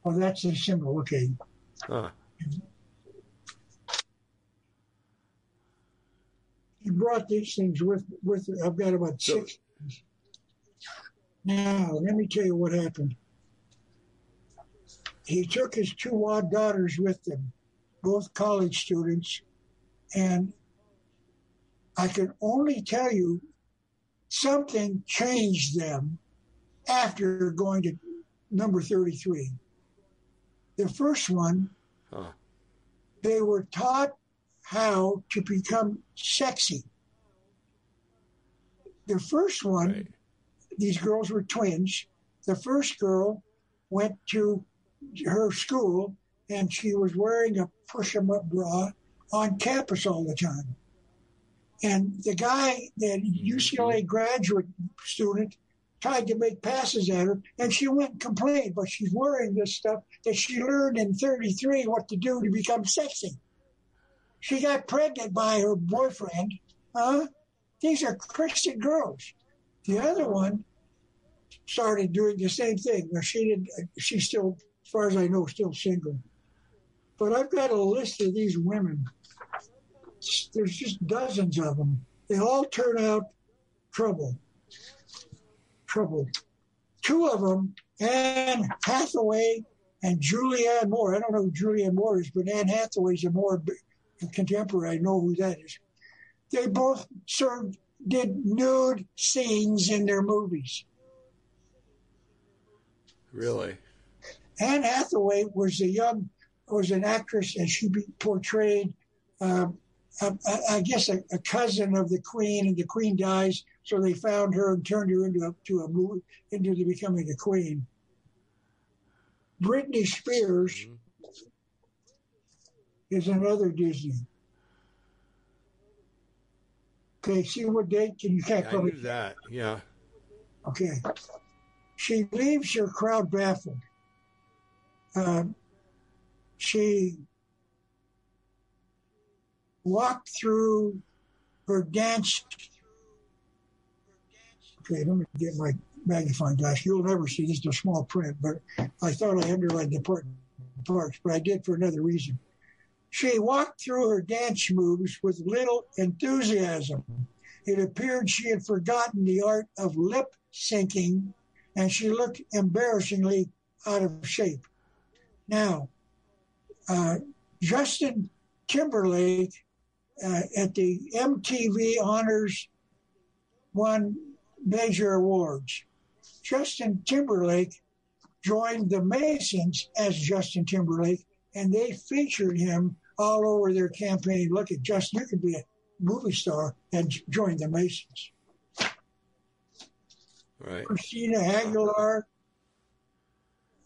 Oh, that's a symbol. Okay. Huh. he brought these things with with. I've got about six. Now let me tell you what happened. He took his two odd daughters with him, both college students, and I can only tell you something changed them after going to number 33. The first one, huh. they were taught how to become sexy. The first one, right. these girls were twins. The first girl went to her school and she was wearing a push 'em up bra on campus all the time. And the guy, that mm-hmm. UCLA graduate student, tried to make passes at her, and she went and complained. But she's wearing this stuff that she learned in 33 what to do to become sexy. She got pregnant by her boyfriend. Huh? These are Christian girls. The other one started doing the same thing. Now she did. She's still, as far as I know, still single. But I've got a list of these women. There's just dozens of them. They all turn out trouble. Trouble. Two of them, Anne Hathaway and Julianne Moore. I don't know who Julianne Moore is, but Anne Hathaway's a more contemporary. I know who that is. They both served, did nude scenes in their movies. Really? Anne Hathaway was a young, was an actress, and she portrayed, um, I guess, a, a, cousin of the Queen, and the Queen dies, so they found her and turned her into a, to a movie, into becoming a Queen. Britney Spears. Mm-hmm is another Disney. Okay, see what date? Can you can't yeah, I knew that. Yeah. Okay. She leaves her crowd baffled. Um, she walked through her dance. Okay, let me get my magnifying glass. You'll never see this in small print, but I thought I underlined the important parts, but I did for another reason. She walked through her dance moves with little enthusiasm. It appeared she had forgotten the art of lip syncing and she looked embarrassingly out of shape. Now, uh, Justin Timberlake uh, at the MTV Honors won major awards. Justin Timberlake joined the Masons as Justin Timberlake, and they featured him all over their campaign. Look at Justin, you could be a movie star and join the Masons. Right. Christina Aguilera.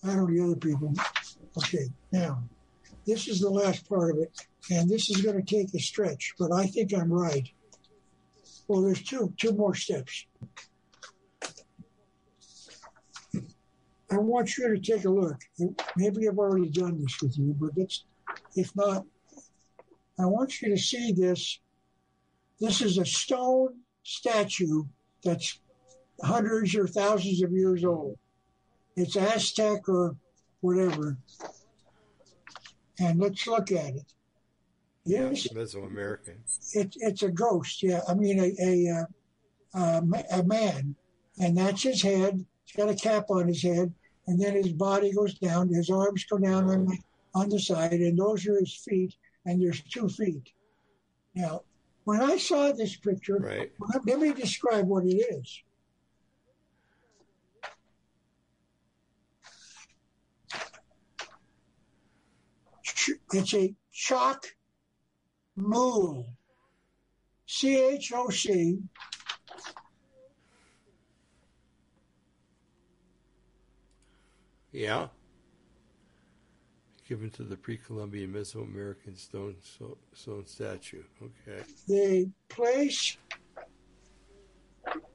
I don't know the other people. Okay, now this is the last part of it, and this is going to take a stretch, but I think I'm right. Well, there's two two more steps. I want you to take a look. Maybe I've already done this with you, but it's, if not, I want you to see this. This is a stone statue that's hundreds or thousands of years old. It's Aztec or whatever. And let's look at it. Yes, yeah, Mesoamerican. It, it's a ghost. Yeah, I mean a a, uh, a man, and that's his head. He's got a cap on his head, and then his body goes down. His arms go down on the on the side, and those are his feet. And there's two feet. Now, when I saw this picture, right. let me describe what it is. It's a Chac Mool. C H O C. Yeah. Given to the pre-Columbian Mesoamerican stone stone statue. Okay. They place.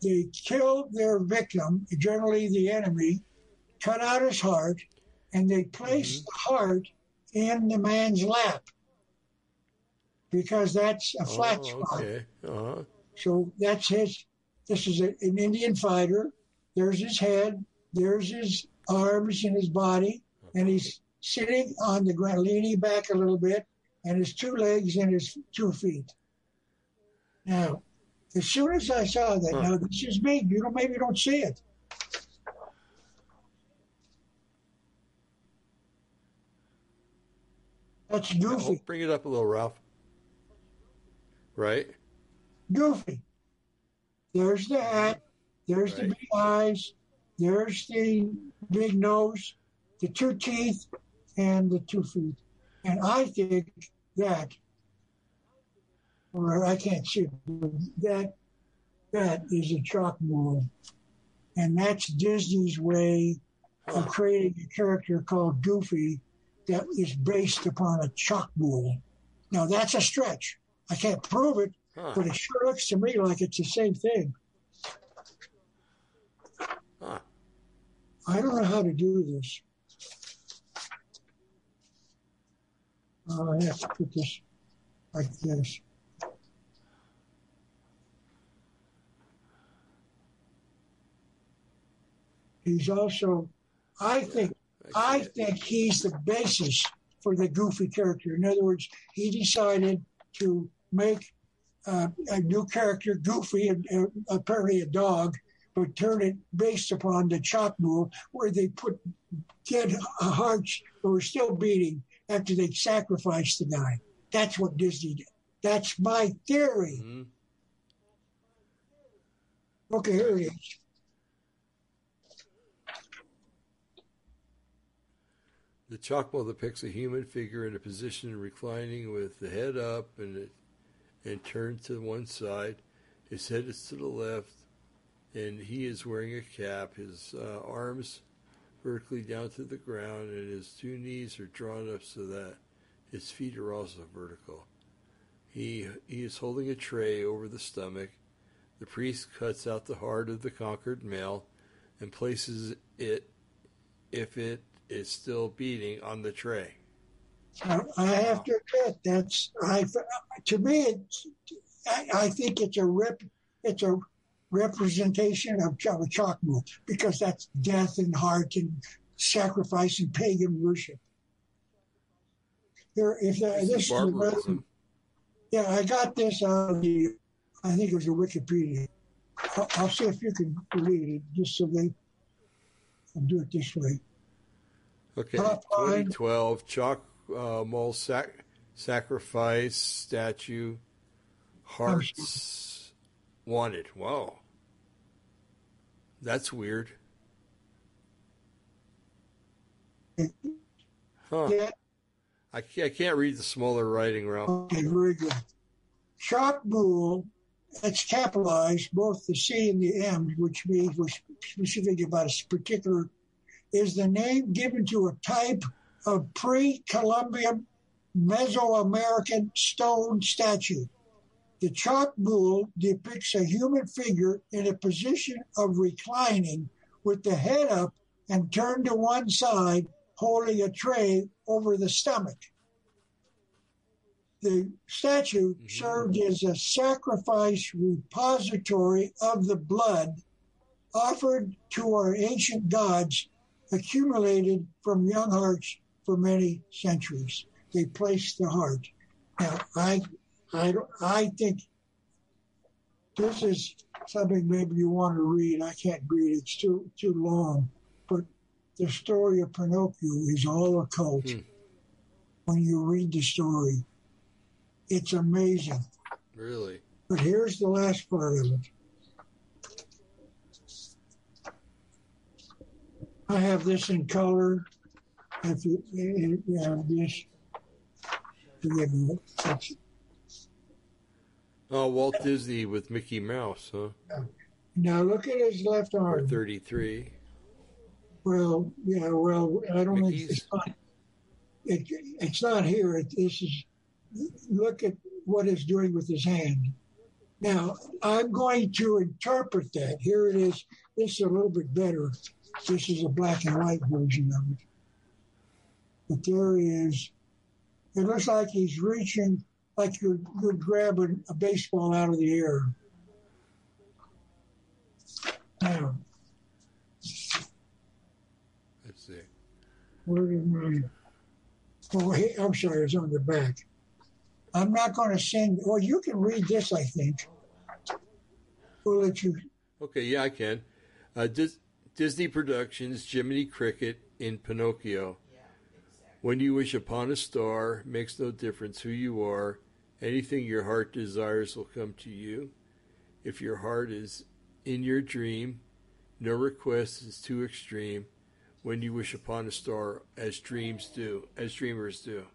They kill their victim, generally the enemy, cut out his heart, and they place mm-hmm. the heart in the man's lap because that's a flat oh, spot. Okay. Uh-huh. So that's his. This is a, an Indian fighter. There's his head. There's his arms and his body, and he's sitting on the ground, leaning back a little bit, and his two legs and his two feet. Now, as soon as I saw that, huh. now this is me. You don't maybe don't see it. That's goofy. bring it up a little, Ralph. Right? Goofy. There's the hat. There's right. the big eyes. There's the big nose, the two teeth, and the two feet. And I think that, or I can't see that that is a Chac Mool. And that's Disney's way of creating a character called Goofy that is based upon a chalkboard. Now that's a stretch. I can't prove it, huh. but it sure looks to me like it's the same thing. I don't know how to do this. Uh, I have to put this like this. He's also, I think, I think he's the basis for the goofy character. In other words, he decided to make uh, a new character, Goofy, and apparently a dog, but turn it based upon the Chac Mool, where they put dead hearts that were still beating after they sacrificed the guy. That's what Disney did. That's my theory. Mm-hmm. Okay, here it is. The Chacmool depicts a human figure in a position reclining with the head up and and turned to one side. His head is to the left, and he is wearing a cap. His uh, arms vertically down to the ground, and his two knees are drawn up so that his feet are also vertical. He he is holding a tray over the stomach. The priest cuts out the heart of the conquered male and places it, if it is still beating on the tray. I have to admit that's I to me it's I, I think it's a rip it's a representation of, of a Chac Mool because that's death and heart and sacrifice and pagan worship. There, if there, this is yeah, I got this on the I think it was a Wikipedia. I'll, I'll see if you can read it, just so they I'll do it this way. Okay, 2012 chalk uh, mole sac- sacrifice statue hearts wanted. Wow, that's weird. Huh. Yeah. I can't, I can't read the smaller writing, Ralph. Okay, very good. Chac Mool, it's capitalized, both the C and the M, which means we're specific about a particular, is the name given to a type of pre Columbian Mesoamerican stone statue. The Chac Mool depicts a human figure in a position of reclining with the head up and turned to one side, holding a tray over the stomach. The statue mm-hmm. served as a sacrifice repository of the blood offered to our ancient gods, accumulated from young hearts for many centuries. They placed the heart. Now, I, I, I think this is something maybe you want to read. I can't read; it's too too long. But the story of Pinocchio is all occult. Hmm. When you read the story, it's amazing. Really? But here's the last part of it. I have this in color. If you, you have this. It's, Oh, Walt Disney with Mickey Mouse, huh? now look at his left Or arm. 33. Well, yeah, well, I don't think it's not. It, it's not here. It, this is. Look at what he's doing with his hand. Now I'm going to interpret that. Here it is. This is a little bit better. This is a black and white version of it. But there he is. It looks like he's reaching, like you're, you're grabbing a baseball out of the air. Now, Let's see. Where did my? Oh, hey, I'm sorry, it's on the back. I'm not going to send. Well, you can read this, I think. We'll let you. Okay, yeah, I can. Uh, Dis- Disney Productions, Jiminy Cricket in Pinocchio. Yeah. When you wish upon a star, makes no difference who you are. Anything your heart desires will come to you. If your heart is in your dream, no request is too extreme. When you wish upon a star, as dreams do, as dreamers do.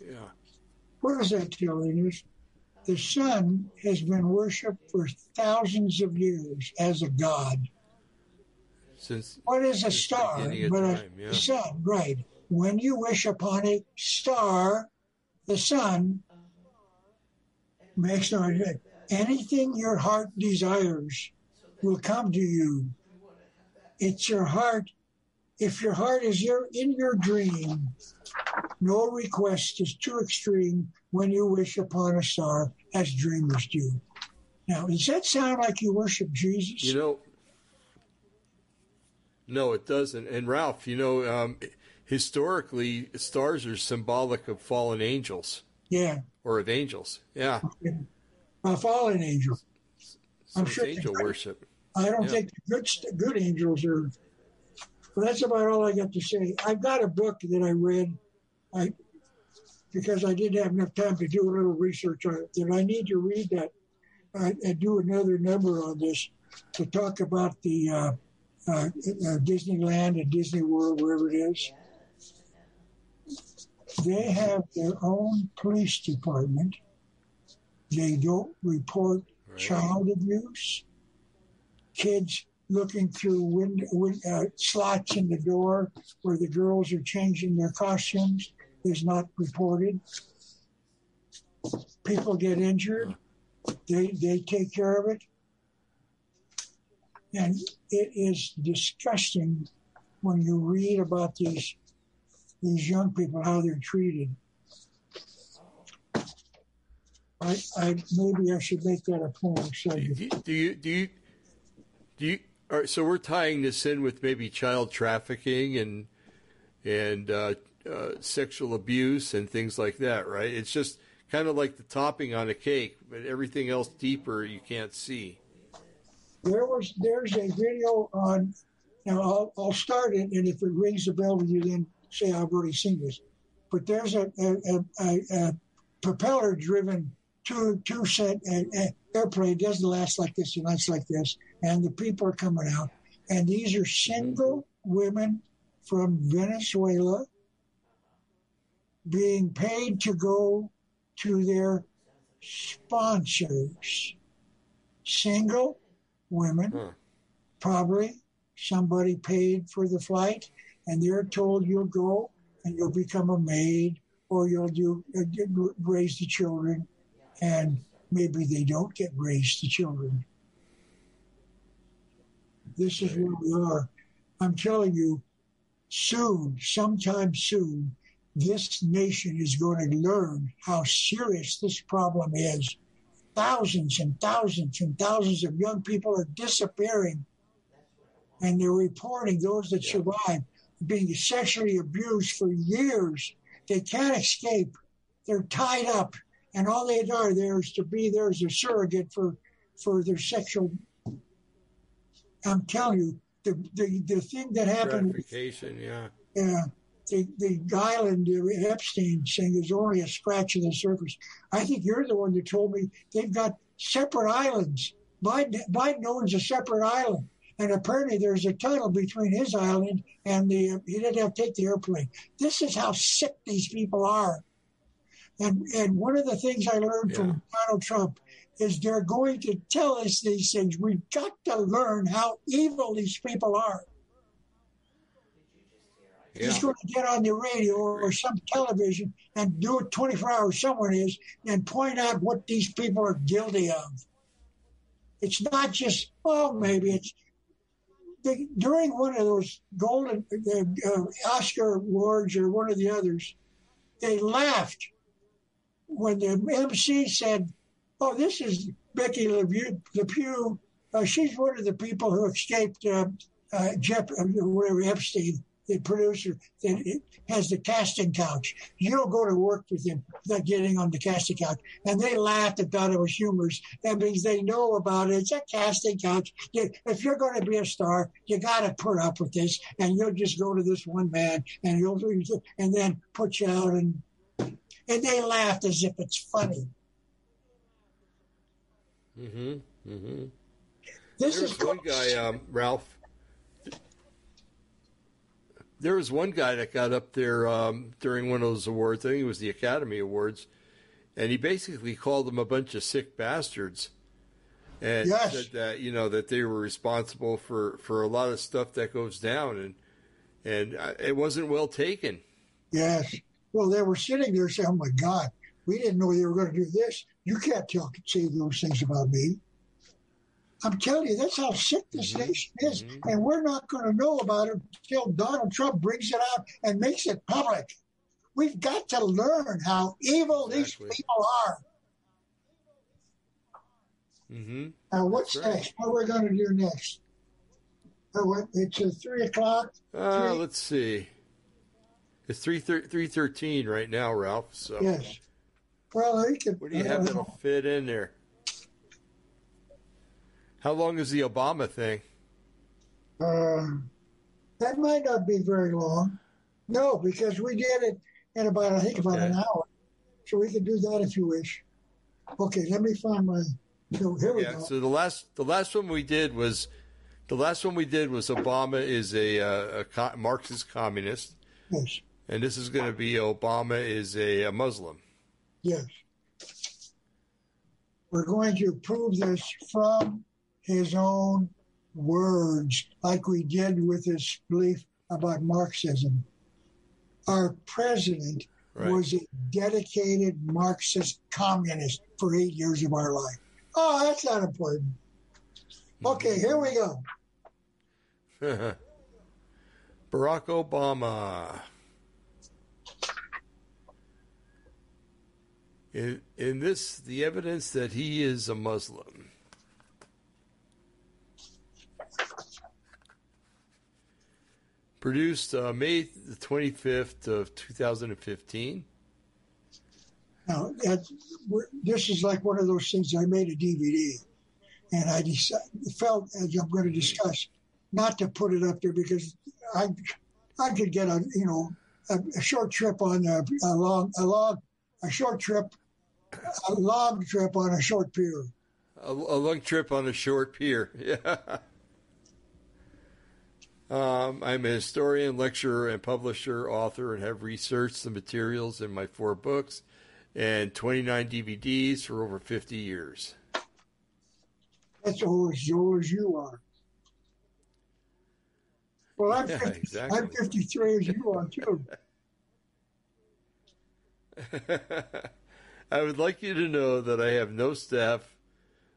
Yeah. What does that tell you? The sun has been worshipped for thousands of years as a god. Since What is a star? But a yeah. sun, right? When you wish upon a star, the sun makes no. Anything your heart desires will come to you. It's your heart. If your heart is your, in your dream, no request is too extreme when you wish upon a star, as dreamers do. Now, does that sound like you worship Jesus? You know, no, it doesn't. And Ralph, you know, um, historically, stars are symbolic of fallen angels yeah, or of angels. Yeah, a fallen angel. so I'm sure- angel worship. I don't Yeah. think good good angels are. But that's about all I got to say. I've got a book that I read, I because I didn't have enough time to do a little research on it. That I need to read that uh, and do another number on this to talk about the uh, uh, uh, Disneyland and Disney World, wherever it is. They have their own police department. They don't report Right. child abuse kids looking through wind, wind, uh, slots in the door where the girls are changing their costumes is not reported. People get injured, they, they take care of it. And it is disgusting when you read about these these young people how they're treated. I, I maybe I should make that a point. So Do you, do you do you do you? All right, so we're tying this in with maybe child trafficking and and uh, uh, sexual abuse and things like that, right? It's just kind of like the topping on a cake, but everything else deeper you can't see. There was there's a video on. Now I'll, I'll start it, and if it rings a bell with you, then say I've already seen this. But there's a a, a, a propeller driven two two set airplane doesn't last like this, it lasts like this, and the people are coming out, and these are single women from Venezuela being paid to go to their sponsors. Single women, huh. probably somebody paid for the flight, and they're told you'll go and you'll become a maid or you'll do uh, raise the children, and maybe they don't get raised the children. This is where we are. I'm telling you, soon, sometime soon, this nation is going to learn how serious this problem is. Thousands and thousands and thousands of young people are disappearing, and they're reporting those that survive being sexually abused for years. They can't escape. They're tied up, and all they are there is to be there as a surrogate for for their sexual. I'm telling you, the the, the thing that happened. Gratification, yeah. Yeah the, the island Epstein saying is only a scratch of the surface. I think you're the one that told me they've got separate islands. Biden, Biden owns a separate island. And apparently there's a tunnel between his island and the, he didn't have to take the airplane. This is how sick these people are. And, and one of the things I learned yeah. from Donald Trump is they're going to tell us these things. We've got to learn how evil these people are. Yeah. He's going to get on the radio or some television and do it 24 hours, someone is, and point out what these people are guilty of. It's not just, oh, maybe it's during one of those golden uh, Oscar awards or one of the others, they laughed when the MC said, "Oh, this is Becky LePew. Uh, she's one of the people who escaped uh, uh Jeff, uh, whatever Epstein." The producer that has the casting couch. You don't go to work with him without getting on the casting couch. And they laughed and thought it was humorous. That means they know about it. It's a casting couch. If you're going to be a star, you got to put up with this. And you'll just go to this one man and you'll and then put you out and and they laughed as if it's funny. Mm-hmm. Mm-hmm. This There's is one guy, um, Ralph there was one guy that got up there um, during one of those awards. I think it was the Academy Awards, and he basically called them a bunch of sick bastards, and yes. said that you know that they were responsible for for a lot of stuff that goes down, and and uh, it wasn't well taken. Yes. Well, they were sitting there saying, "Oh my God, we didn't know they were going to do this. You can't tell say those things about me." I'm telling you, that's how sick this mm-hmm. nation is. Mm-hmm. And we're not going to know about it until Donald Trump brings it out and makes it public. We've got to learn how evil exactly. these people are. Mm-hmm. Now, what's right. next? What are we going to do next? Oh, it's a three o'clock. Uh, let's see. It's three three thirteen right now, Ralph. So yes. Well, he could. What do you have that'll fit in there? How long is the Obama thing? Uh, that might not be very long. No, because we did it in about, I think, about okay. an hour. So we can do that if you wish. Okay, let me find my. So here we yeah, go. So the last, the last one we did was, the last one we did was Obama is a, uh, a Marxist communist. Yes. And this is going to be Obama is a, a Muslim. Yes. We're going to prove this from his own words, like we did with his belief about Marxism. Our president right. was a dedicated Marxist communist for eight years of our life. Oh, that's not important. Okay, here we go. [LAUGHS] Barack Obama. In, in this, the evidence that he is a Muslim. Produced uh, May the 25th of 2015. Now, that, this is like one of those things. I made a DVD, and I decided, felt, as I'm going to discuss, not to put it up there because I, I could get a you know a, a short trip on a, a long a long a short trip, a long trip on a short pier. A, a long trip on a short pier. [LAUGHS] Yeah. Um, I'm a historian, lecturer, and publisher, author, and have researched the materials in my four books and 29 DVDs for over 50 years. That's as old as you are. Well, I'm, [LAUGHS] yeah, 50, exactly. I'm 53 as you are, too. [LAUGHS] I would like you to know that I have no staff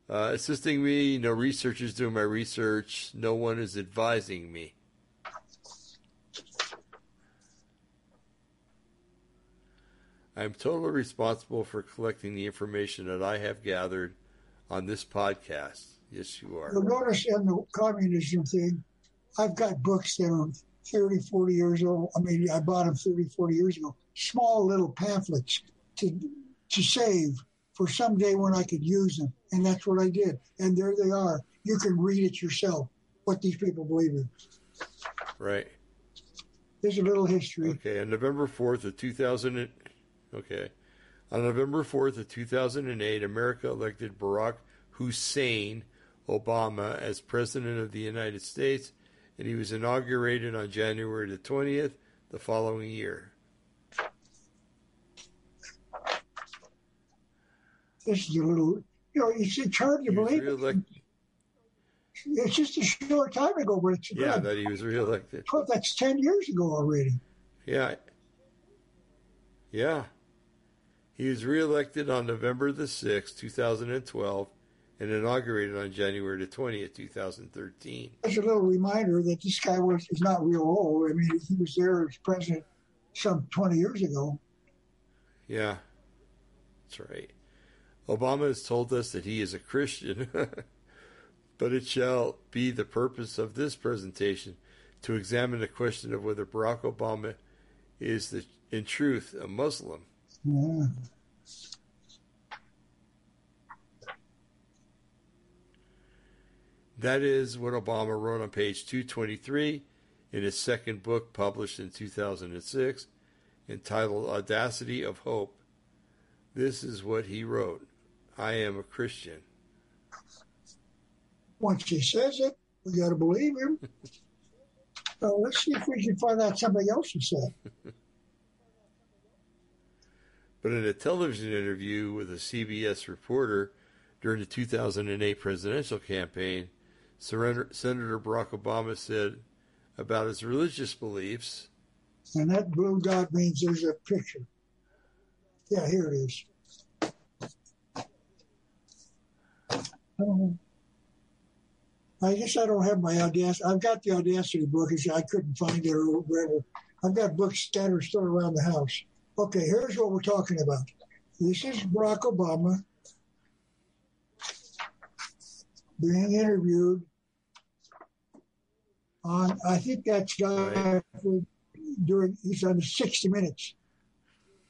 uh, assisting me, no researchers doing my research, no one is advising me. I'm totally responsible for collecting the information that I have gathered on this podcast. Yes, you are. You'll notice in the communism thing, I've got books that are 30, 40 years old. I mean, I bought them 30, 40 years ago. Small little pamphlets to to save for someday when I could use them. And that's what I did. And there they are. You can read it yourself, what these people believe in. Right. There's a little history. Okay, on November 4th of 2000, Okay. On November 4th of 2008, America elected Barack Hussein Obama as President of the United States, and he was inaugurated on January the 20th the following year. This is a little, you know, it's hard to believe. It. It's just a short time ago, but it's yeah, good. that he was reelected. Well, that's ten years ago already. Yeah, yeah. He was reelected on November the 6th, 2012, and inaugurated on January the 20th, 2013. That's a little reminder that this guy was is not real old. I mean, he was there as president some 20 years ago. Yeah, that's right. Obama has told us that he is a Christian, [LAUGHS] but it shall be the purpose of this presentation to examine the question of whether Barack Obama is the, in truth a Muslim. Yeah. That is what Obama wrote on page 223 in his second book published in 2006 entitled Audacity of Hope. This is what he wrote I am a Christian. Once he says it, we got to believe him. so [LAUGHS] uh, let's see if we can find out something else he said. But in a television interview with a CBS reporter during the 2008 presidential campaign, Senator Barack Obama said about his religious beliefs. And that blue dot means there's a picture. Yeah, here it is. I guess I don't have my Audacity. I've got the Audacity book. I couldn't find it or whatever. I've got books scattered still around the house. Okay, here's what we're talking about. This is Barack Obama being interviewed on, I think that's during, he's on 60 Minutes.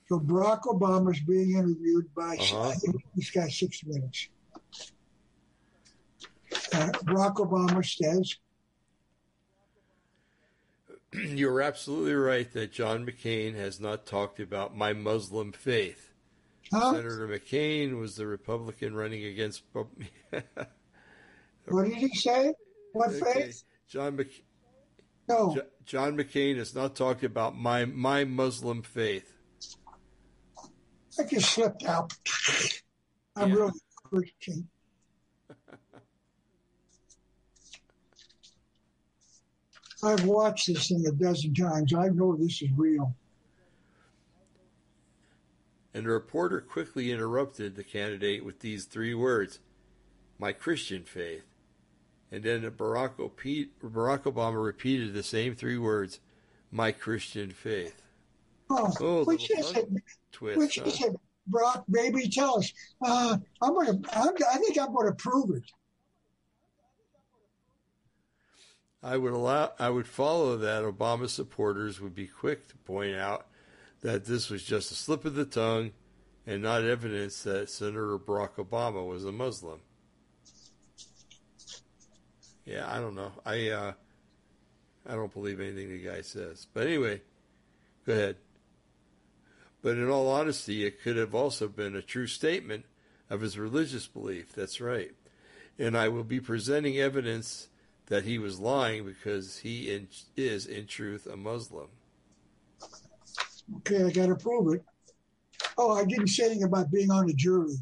So Barack Obama is being interviewed by uh-huh. this guy 60 Minutes. Uh, Barack Obama says, [CLEARS THROAT] you're absolutely right that John McCain has not talked about my Muslim faith. Huh? Senator McCain was the Republican running against. [LAUGHS] what did he say? What okay. faith? John McCain. No. John McCain has not talked about my my Muslim faith. I just slipped out. I'm yeah. really Christian. I've watched this thing a dozen times. I know this is real. And the reporter quickly interrupted the candidate with these three words My Christian faith. And then Barack, Barack Obama repeated the same three words My Christian faith. Oh, oh which is it? Twist, which huh? is it? Brock, baby, tell us. Uh, I'm gonna. I'm, I think I'm going to prove it. I would allow I would follow that Obama supporters would be quick to point out that this was just a slip of the tongue and not evidence that Senator Barack Obama was a Muslim. Yeah, I don't know. I uh, I don't believe anything the guy says. But anyway, go ahead. But in all honesty, it could have also been a true statement of his religious belief. That's right. And I will be presenting evidence that he was lying because he in, is, in truth, a Muslim. Okay, I got to prove it. Oh, I didn't say anything about being on the jury.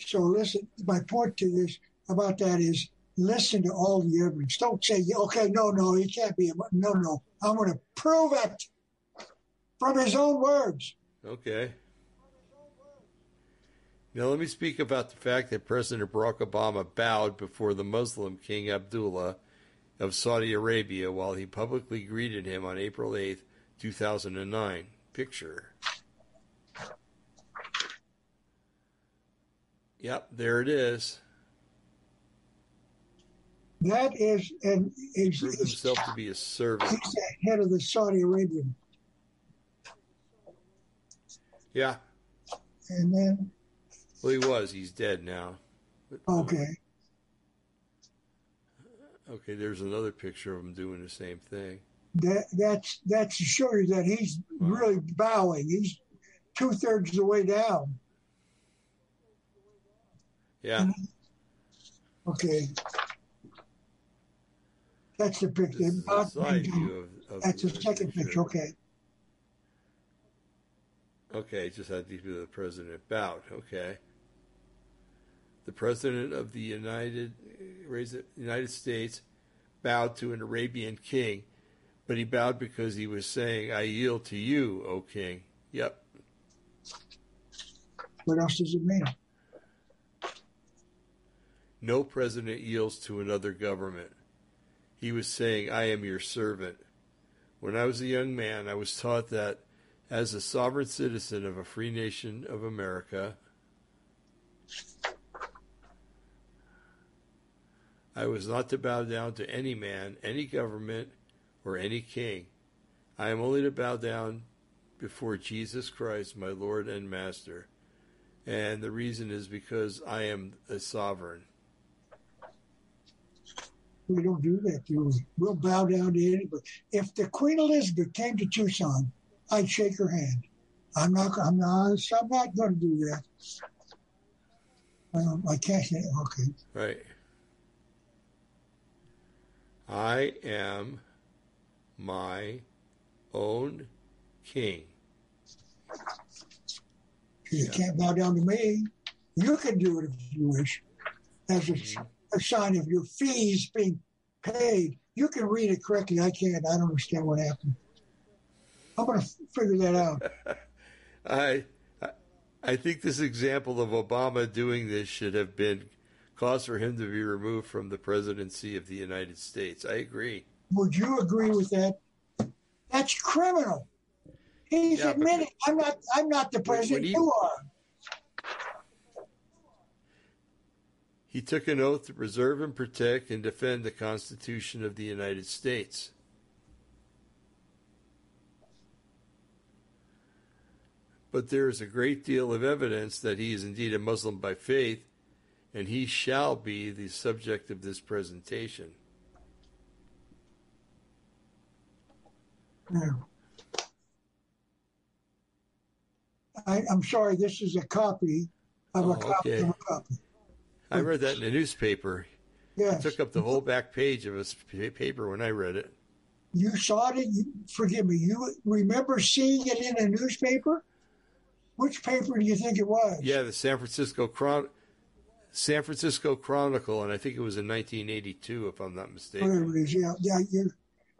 So listen, my point to this about that is listen to all the evidence. Don't say, okay, no, no, he can't be. A, no, no. I'm going to prove it from his own words. Okay. Now, let me speak about the fact that President Barack Obama bowed before the Muslim King Abdullah of Saudi Arabia while he publicly greeted him on April 8th, 2009. Picture. Yep, there it is. That is, and he's proved himself to be a servant. He's the head of the Saudi Arabian. Yeah. And then. Well, he was. He's dead now. Okay. Okay, there's another picture of him doing the same thing. That that's that's to show you that he's really bowing. He's two thirds of the way down. Yeah. Okay. That's the picture. That's, the, of, of that's the, the second picture. picture. Okay. Okay, just had to be the president bowed. Okay. The president of the United United States bowed to an Arabian king, but he bowed because he was saying, "I yield to you, O king." Yep. What else does it mean? No president yields to another government. He was saying, I am your servant. When I was a young man, I was taught that as a sovereign citizen of a free nation of America, I was not to bow down to any man, any government, or any king. I am only to bow down before Jesus Christ, my Lord and Master. And the reason is because I am a sovereign. We don't do that, do we? We'll bow down to anybody. If the Queen Elizabeth came to Tucson, I'd shake her hand. I'm not. I'm not. I'm not going to do that. Um, I can't say. Okay. Right. I am my own king. You yeah. can't bow down to me. You can do it if you wish, as a, mm-hmm. a sign of your fees being paid. You can read it correctly. I can't. I don't understand what happened. I'm going to figure that out. [LAUGHS] I, I think this example of Obama doing this should have been cause for him to be removed from the presidency of the United States. I agree. Would you agree with that? That's criminal. He's yeah, admitting I'm not. I'm not the president. He, you are. He took an oath to preserve and protect and defend the Constitution of the United States. But there is a great deal of evidence that he is indeed a Muslim by faith, and he shall be the subject of this presentation. I, am sorry, this is a copy of oh, a copy okay. of a copy. I read that in the newspaper. Yes. Took up the whole back page of a paper when I read it. You saw it? You, forgive me. You remember seeing it in a newspaper? Which paper do you think it was? Yeah, the San Francisco Chron- San Francisco Chronicle, and I think it was in 1982, if I'm not mistaken. Yeah, yeah. You,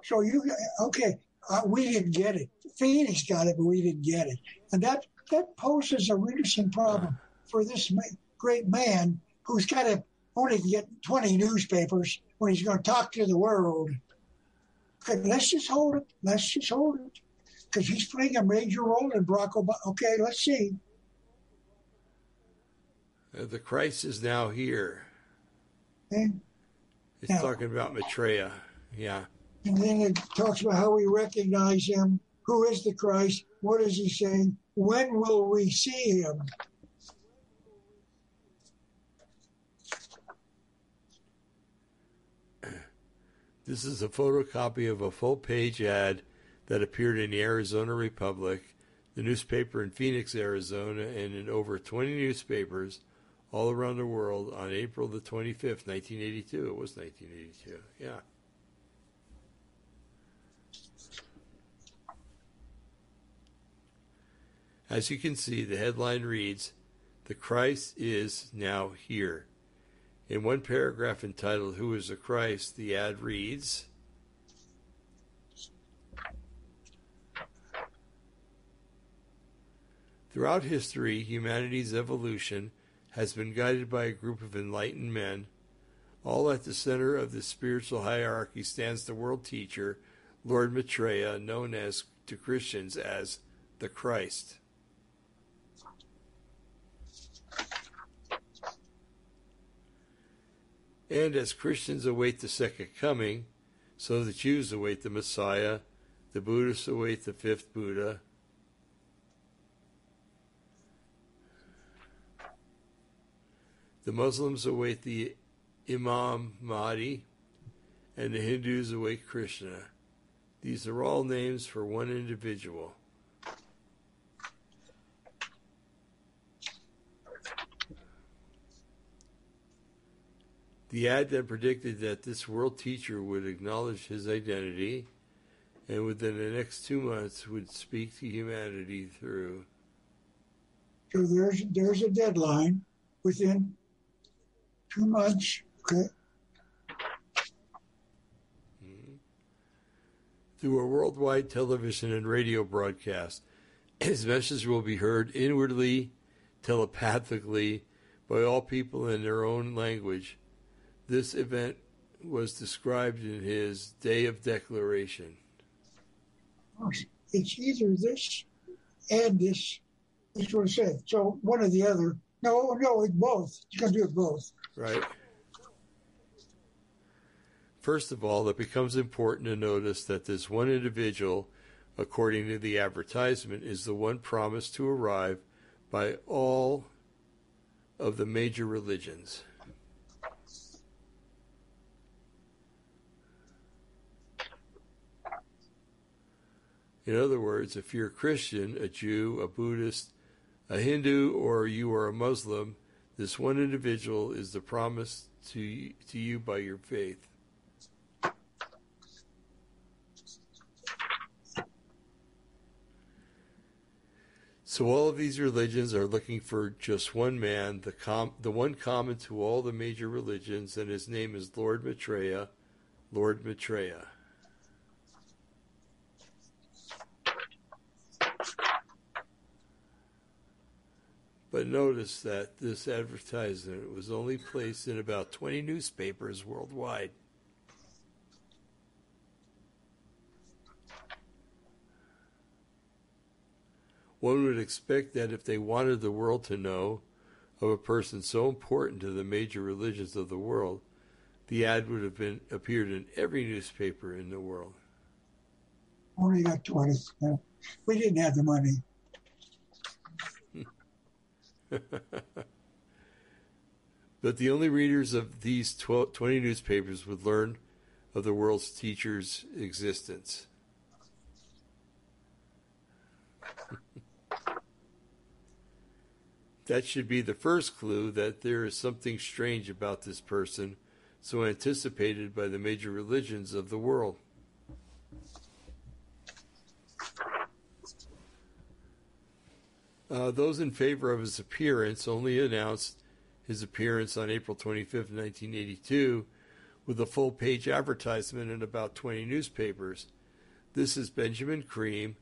so you okay? Uh, we didn't get it. Phoenix got it, but we didn't get it, and that that poses a interesting problem for this ma- great man who's got to only get 20 newspapers when he's going to talk to the world. Okay, let's just hold it. Let's just hold it. Because he's playing a major role in Barack Obama. Okay, let's see. Uh, the Christ is now here. And, it's yeah. talking about Maitreya. Yeah. And then it talks about how we recognize him. Who is the Christ? What is he saying? When will we see him? This is a photocopy of a full page ad that appeared in the Arizona Republic, the newspaper in Phoenix, Arizona, and in over 20 newspapers all around the world on April the 25th, 1982. It was 1982, yeah. As you can see, the headline reads, The Christ is now here. In one paragraph entitled, Who is the Christ? the ad reads, Throughout history, humanity's evolution has been guided by a group of enlightened men. All at the center of the spiritual hierarchy stands the world teacher, Lord Maitreya, known as to Christians as the Christ. And as Christians await the second coming, so the Jews await the Messiah, the Buddhists await the fifth Buddha, The Muslims await the Imam Mahdi, and the Hindus await Krishna. These are all names for one individual. The ad then predicted that this world teacher would acknowledge his identity and within the next two months would speak to humanity through. So there's there's a deadline within too much. Okay. Mm-hmm. Through a worldwide television and radio broadcast, [CLEARS THROAT] his message will be heard inwardly, telepathically, by all people in their own language. This event was described in his Day of Declaration. It's either this and this. That's what I said. So one or the other. No, no, it's both. You can do it both. Right. First of all, it becomes important to notice that this one individual, according to the advertisement, is the one promised to arrive by all of the major religions. In other words, if you're a Christian, a Jew, a Buddhist, a Hindu, or you are a Muslim, this one individual is the promise to, to you by your faith. So all of these religions are looking for just one man, the com- the one common to all the major religions, and his name is Lord Maitreya. Lord Maitreya. But notice that this advertisement was only placed in about 20 newspapers worldwide. One would expect that if they wanted the world to know of a person so important to the major religions of the world, the ad would have been appeared in every newspaper in the world. Only got 20. We didn't have the money. [LAUGHS] but the only readers of these 12, 20 newspapers would learn of the world's teacher's existence. [LAUGHS] that should be the first clue that there is something strange about this person, so anticipated by the major religions of the world. Uh, those in favor of his appearance only announced his appearance on April 25, 1982, with a full page advertisement in about 20 newspapers. This is Benjamin Creme,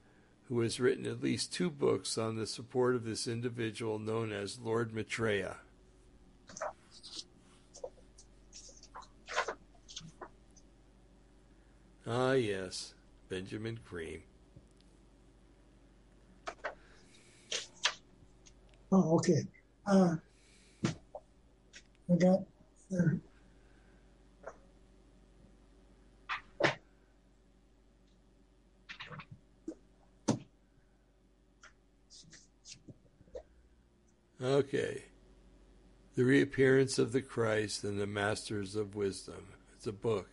who has written at least two books on the support of this individual known as Lord Maitreya. Ah, yes, Benjamin Creme. Oh, okay. Uh, we got there. Okay. The Reappearance of the Christ and the Masters of Wisdom. It's a book.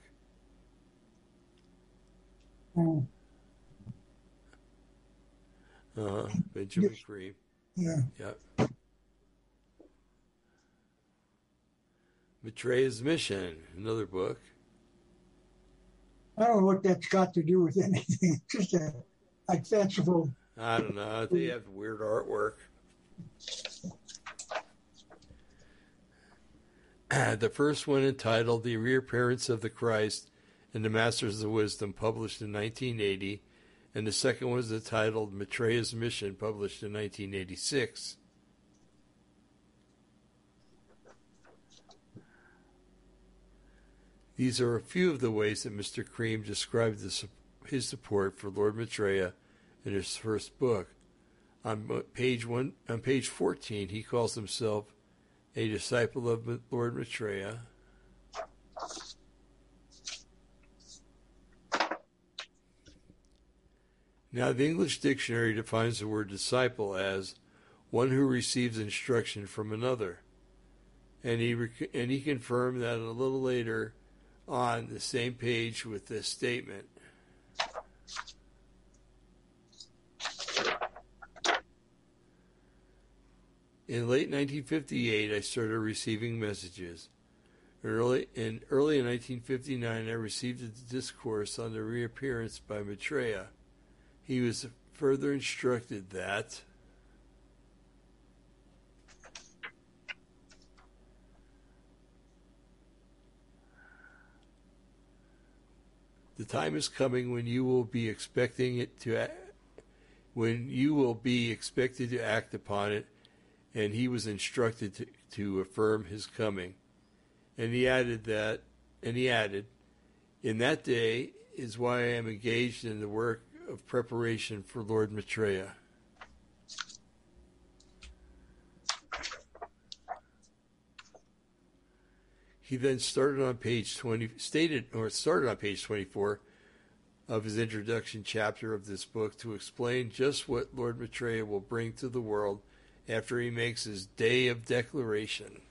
Uh, uh-huh. Benjamin Creme. Yeah. Yep. Maitreya's Mission, another book. I don't know what that's got to do with anything. [LAUGHS] Just a like fanciful. I don't know. They have weird artwork. [CLEARS THROAT] the first one entitled The Reappearance of the Christ and the Masters of Wisdom, published in 1980, and the second was entitled Maitreya's Mission, published in 1986. These are a few of the ways that Mr. Creme described the, his support for Lord Maitreya in his first book. On page one, on page 14, he calls himself a disciple of Lord Maitreya. Now, the English dictionary defines the word disciple as one who receives instruction from another. And he, and he confirmed that a little later on the same page with this statement. In late 1958, I started receiving messages. Early in early in 1959, I received a discourse on the reappearance by Maitreya. He was further instructed that the time is coming when you will be expecting it to when you will be expected to act upon it and he was instructed to, to affirm his coming. And he added that, and he added, In that day is why I am engaged in the work of preparation for Lord Maitreya. He then started on page 20, stated, or started on page 24 of his introduction chapter of this book to explain just what Lord Maitreya will bring to the world after he makes his day of declaration.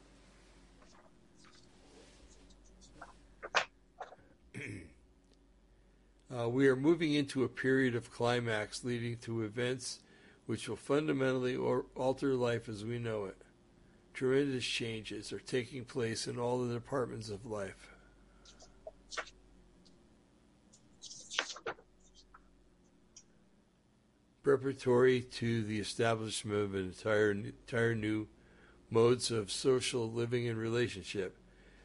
Uh, we are moving into a period of climax leading to events which will fundamentally or- alter life as we know it. Tremendous changes are taking place in all the departments of life. preparatory to the establishment of an entire, entire new modes of social living and relationship.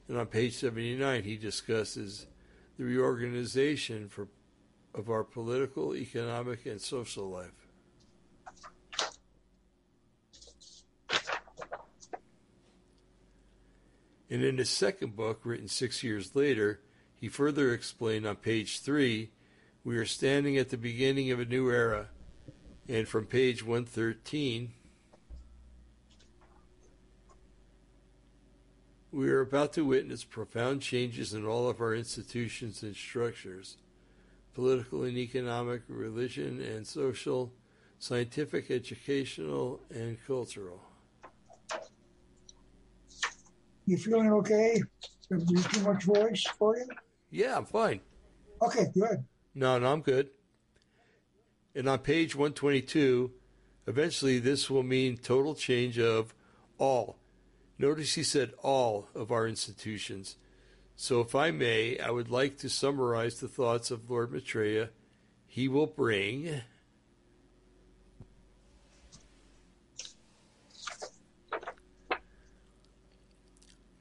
And on page 79, he discusses the reorganization for, of our political, economic, and social life. And in his second book, written six years later, he further explained on page three we are standing at the beginning of a new era and from page 113, we are about to witness profound changes in all of our institutions and structures political and economic, religion and social, scientific, educational, and cultural. You feeling okay? Too much voice for you? Yeah, I'm fine. Okay, good. No, no, I'm good. And on page 122, eventually this will mean total change of all. Notice he said all of our institutions. So, if I may, I would like to summarize the thoughts of Lord Maitreya. He will bring.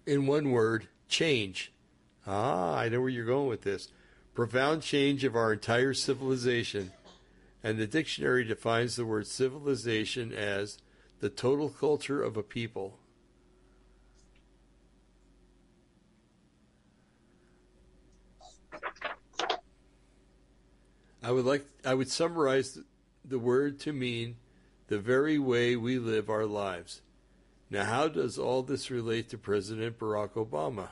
In one word, change. Ah, I know where you're going with this. Profound change of our entire civilization and the dictionary defines the word civilization as the total culture of a people. I would like I would summarize the word to mean the very way we live our lives. Now, how does all this relate to President Barack Obama?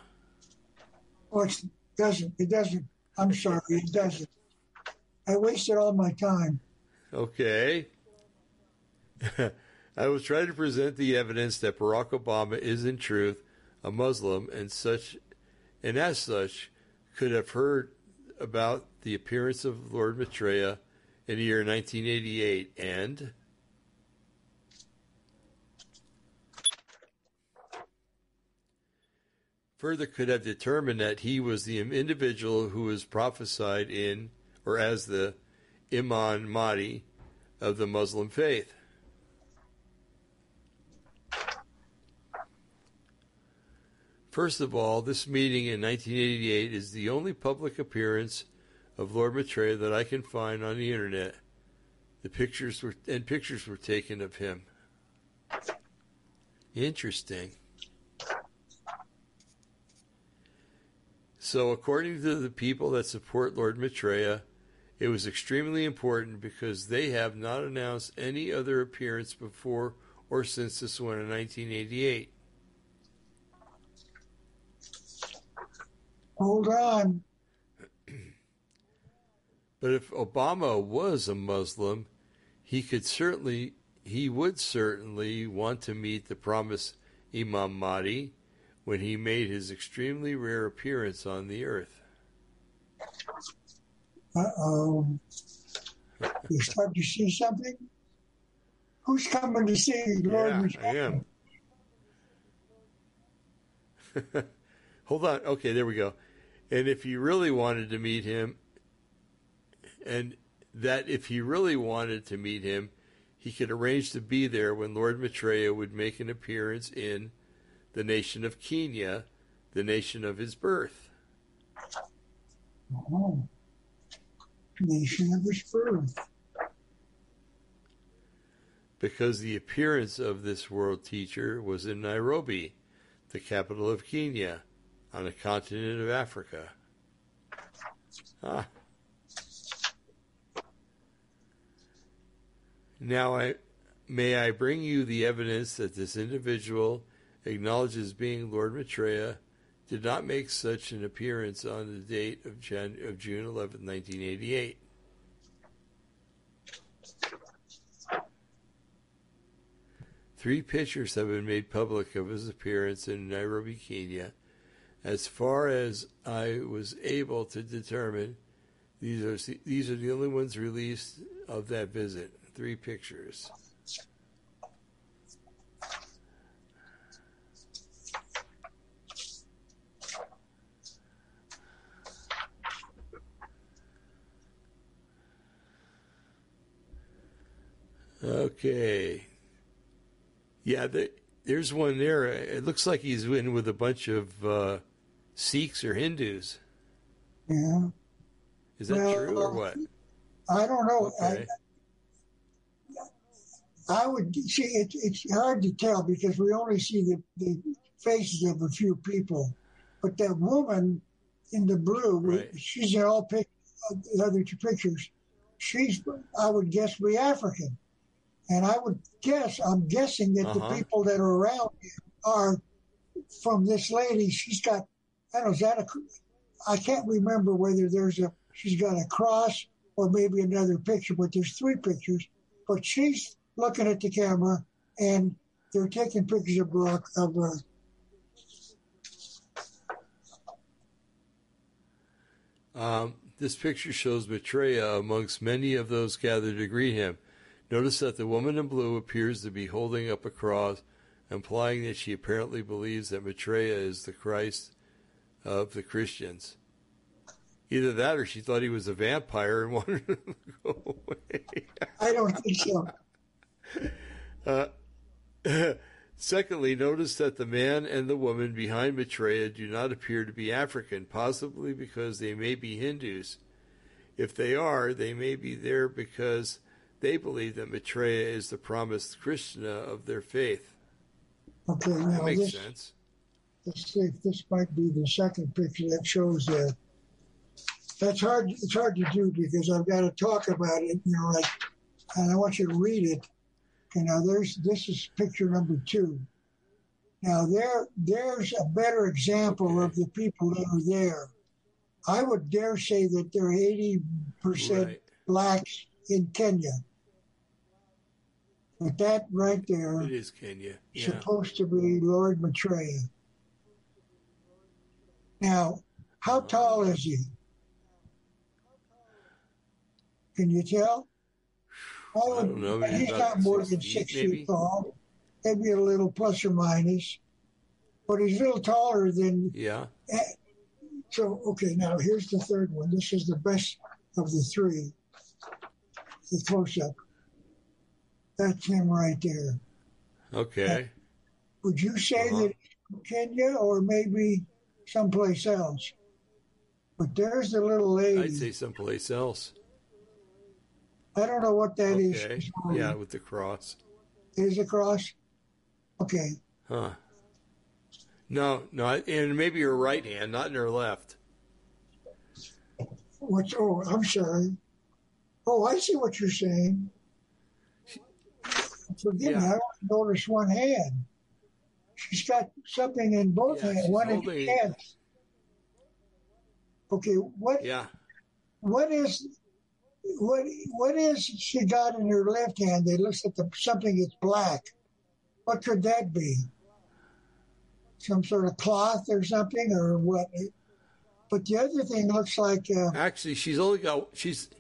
Well, it doesn't. It doesn't. I'm sorry, it doesn't. I wasted all my time. Okay. [LAUGHS] I was trying to present the evidence that Barack Obama is in truth a Muslim and such and as such could have heard about the appearance of Lord Maitreya in the year 1988 and further could have determined that he was the individual who was prophesied in or as the Imam Mahdi of the Muslim faith. First of all, this meeting in 1988 is the only public appearance of Lord Maitreya that I can find on the internet. The pictures were and pictures were taken of him. Interesting. So, according to the people that support Lord Maitreya, it was extremely important because they have not announced any other appearance before or since this one in 1988. Hold on. But if Obama was a Muslim, he could certainly he would certainly want to meet the promised Imam Mahdi when he made his extremely rare appearance on the earth. Uh oh. You start to see something? Who's coming to see Lord yeah, I am. [LAUGHS] Hold on. Okay, there we go. And if he really wanted to meet him, and that if he really wanted to meet him, he could arrange to be there when Lord Maitreya would make an appearance in the nation of Kenya, the nation of his birth. Oh. Nation of his birth. Because the appearance of this world teacher was in Nairobi, the capital of Kenya, on the continent of Africa. Ah. Now I may I bring you the evidence that this individual acknowledges being Lord Maitreya did not make such an appearance on the date of, Jan- of June 11, 1988. Three pictures have been made public of his appearance in Nairobi, Kenya. As far as I was able to determine, these are these are the only ones released of that visit three pictures. Okay. Yeah, the, there's one there. It looks like he's in with a bunch of uh, Sikhs or Hindus. Yeah. Is that well, true or what? I don't know. Okay. I, I would see it, it's hard to tell because we only see the, the faces of a few people. But that woman in the blue, right. she's in all pic, the other two pictures. She's, I would guess, be African. And I would guess, I'm guessing that uh-huh. the people that are around are from this lady. She's got, I don't know, that a, I can't remember whether there's a, she's got a cross or maybe another picture, but there's three pictures. But she's looking at the camera and they're taking pictures of Barack of uh, um, this picture shows Maitreya amongst many of those gathered to greet him. Notice that the woman in blue appears to be holding up a cross, implying that she apparently believes that Maitreya is the Christ of the Christians. Either that or she thought he was a vampire and [LAUGHS] wanted him to go away. I don't think so. Uh, [CLEARS THROAT] secondly, notice that the man and the woman behind Maitreya do not appear to be African, possibly because they may be Hindus. If they are, they may be there because they believe that Maitreya is the promised Krishna of their faith. Okay, that makes this, sense. Let's see if this might be the second picture that shows that. That's hard. It's hard to do because I've got to talk about it. You know, like, and I want you to read it Okay, now there's this is picture number two. Now there there's a better example of the people that are there. I would dare say that there are eighty percent right. blacks in Kenya. But that right there it is Kenya. Yeah. Supposed to be Lord Maitreya. Now, how tall is he? Can you tell? I, would, I don't know. He's not more than six feet, feet tall. Maybe a little plus or minus, but he's a little taller than. Yeah. So okay, now here's the third one. This is the best of the three. The close up. That's him right there. Okay. would you say uh-huh. that Kenya or maybe someplace else? But there's the little lady. I'd say someplace else. I don't know what that okay. is. Yeah, with the cross. Is a cross? Okay. Huh. No, no, and maybe her right hand, not in her left. What's? Oh, I'm sorry. Oh, I see what you're saying. Forgive yeah. me, I only noticed one hand. She's got something in both yeah, hands, one in each hand. Okay, what? Yeah. What is what? What is she got in her left hand? It looks like the, something that's black. What could that be? Some sort of cloth or something, or what? But the other thing looks like. Uh, Actually, she's only got she's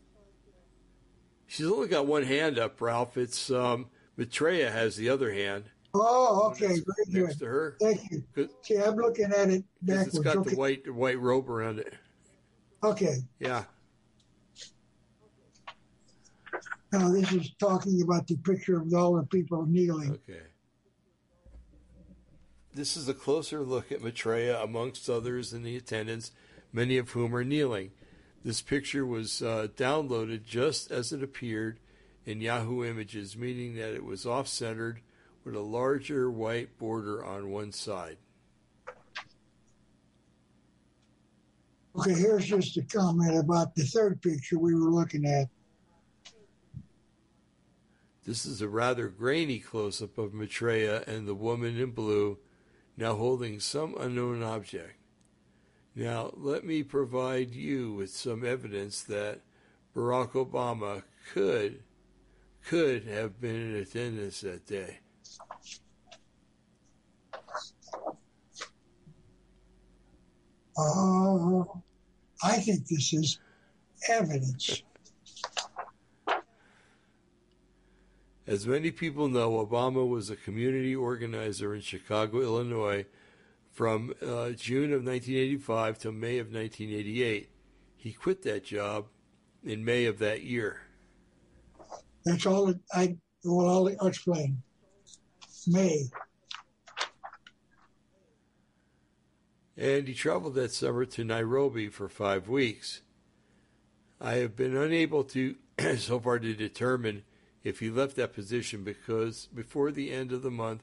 she's only got one hand up, Ralph. It's um, Maitreya has the other hand. Oh, okay, next, to her. Thank you. See, I'm looking at it backwards. It's got okay. the white white robe around it. Okay. Yeah. Now this is talking about the picture of all the people kneeling. Okay. This is a closer look at Maitreya amongst others in the attendance, many of whom are kneeling. This picture was uh, downloaded just as it appeared in Yahoo Images, meaning that it was off centered with a larger white border on one side. Okay, here's just a comment about the third picture we were looking at. This is a rather grainy close up of Maitreya and the woman in blue now holding some unknown object. Now, let me provide you with some evidence that Barack Obama could could have been in attendance that day. Uh, I think this is evidence. As many people know, Obama was a community organizer in Chicago, Illinois from uh, June of 1985 to May of 1988. He quit that job in May of that year. That's all I, well, I'll explain. May. And he traveled that summer to Nairobi for five weeks. I have been unable to, [CLEARS THROAT] so far, to determine if he left that position because before the end of the month,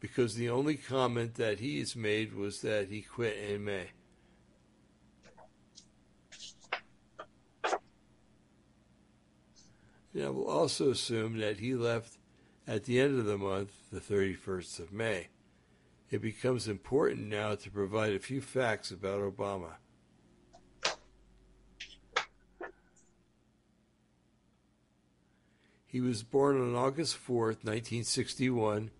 because the only comment that he has made was that he quit in May. I will also assume that he left at the end of the month, the 31st of May it becomes important now to provide a few facts about Obama. He was born on August 4th, 1961,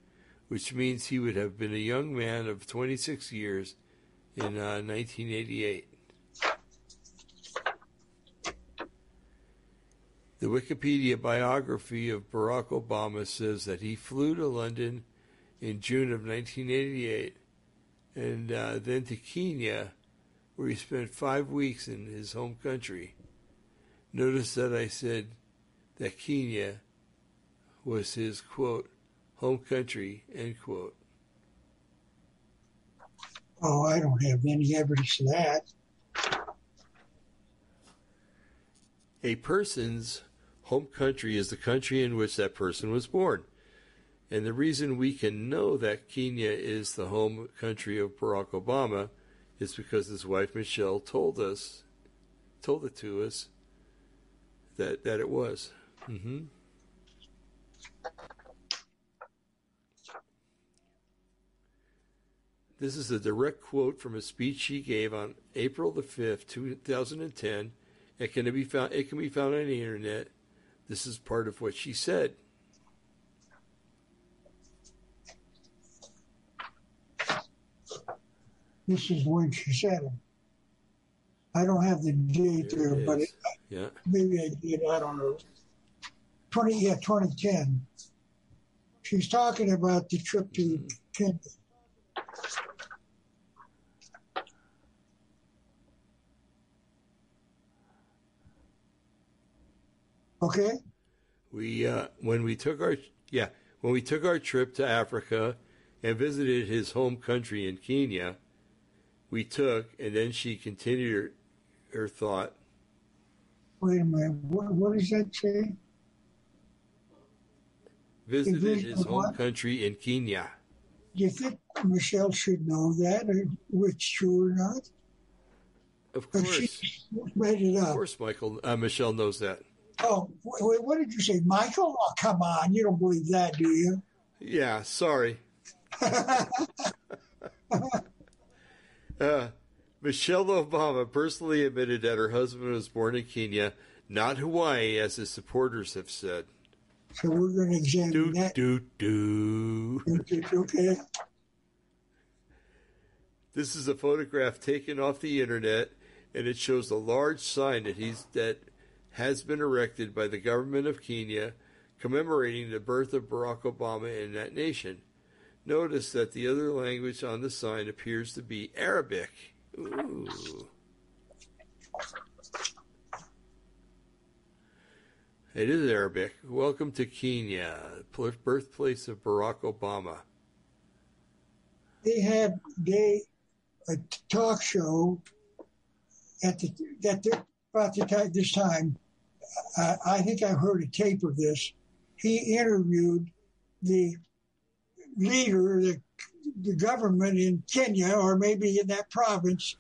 which means he would have been a young man of 26 years in uh, 1988. The Wikipedia biography of Barack Obama says that he flew to London in June of 1988, and uh, then to Kenya, where he spent five weeks in his home country. Notice that I said that Kenya was his quote, home country, end quote. Oh, I don't have any evidence of that. A person's home country is the country in which that person was born. And the reason we can know that Kenya is the home country of Barack Obama is because his wife Michelle told us, told it to us, that that it was. Mm-hmm. This is a direct quote from a speech she gave on April the fifth, two thousand and ten. It can be found. It can be found on the internet. This is part of what she said. This is when she said it. I don't have the date there, but it, yeah. maybe I did. I don't know. 20, yeah, 2010. She's talking about the trip to Kenya. Okay. We uh, when we took our yeah when we took our trip to Africa and visited his home country in Kenya, we took and then she continued her, her thought. Wait a minute. What, what does that say? Visited his home what? country in Kenya. Do you think Michelle should know that, or which true or not? Of course. She made it up. Of course, Michael. Uh, Michelle knows that. Oh, wait, what did you say, Michael? Oh, come on, you don't believe that, do you? Yeah, sorry. [LAUGHS] uh, Michelle Obama personally admitted that her husband was born in Kenya, not Hawaii, as his supporters have said. So we're going to examine do, that. Do, do. Okay. This is a photograph taken off the internet, and it shows a large sign that he's that has been erected by the government of Kenya commemorating the birth of Barack Obama in that nation. Notice that the other language on the sign appears to be Arabic. Ooh. It is Arabic. Welcome to Kenya, birthplace of Barack Obama. They had they a talk show at the at the, about the time, this time I, I think I heard a tape of this. He interviewed the leader, the, the government in Kenya or maybe in that province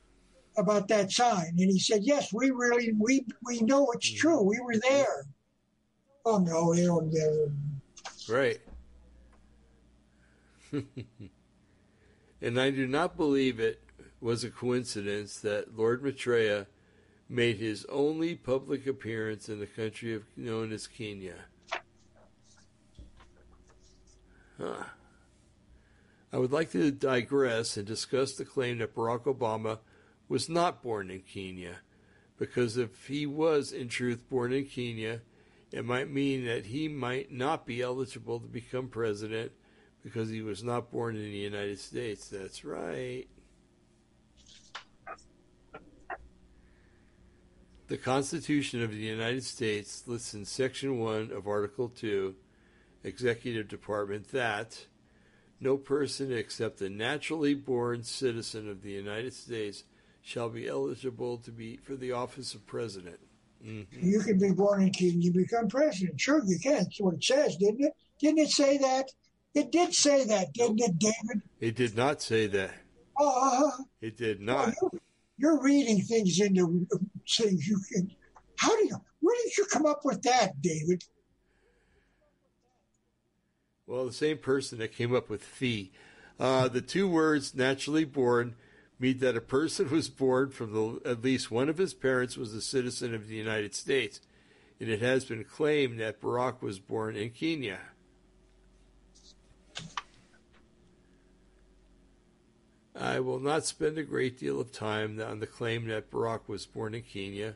about that sign. And he said, yes, we really, we, we know it's hmm. true. We were there. Oh, no, they don't get it. Right. [LAUGHS] and I do not believe it was a coincidence that Lord Maitreya made his only public appearance in the country of, known as Kenya. Huh. I would like to digress and discuss the claim that Barack Obama was not born in Kenya, because if he was in truth born in Kenya, it might mean that he might not be eligible to become president because he was not born in the United States. That's right. The Constitution of the United States lists in Section 1 of Article 2, Executive Department, that no person except a naturally born citizen of the United States shall be eligible to be for the office of president. Mm-hmm. You can be born in Kenya, you become president. Sure, you can. That's what it says, didn't it? Didn't it say that? It did say that, didn't it, David? It did not say that. Uh, it did not. Well, you, you're reading things into things you can. How do you? Where did you come up with that, David? Well, the same person that came up with fee. Uh, the two words naturally born mean that a person was born from the, at least one of his parents was a citizen of the United States, and it has been claimed that Barack was born in Kenya. I will not spend a great deal of time on the claim that Barack was born in Kenya,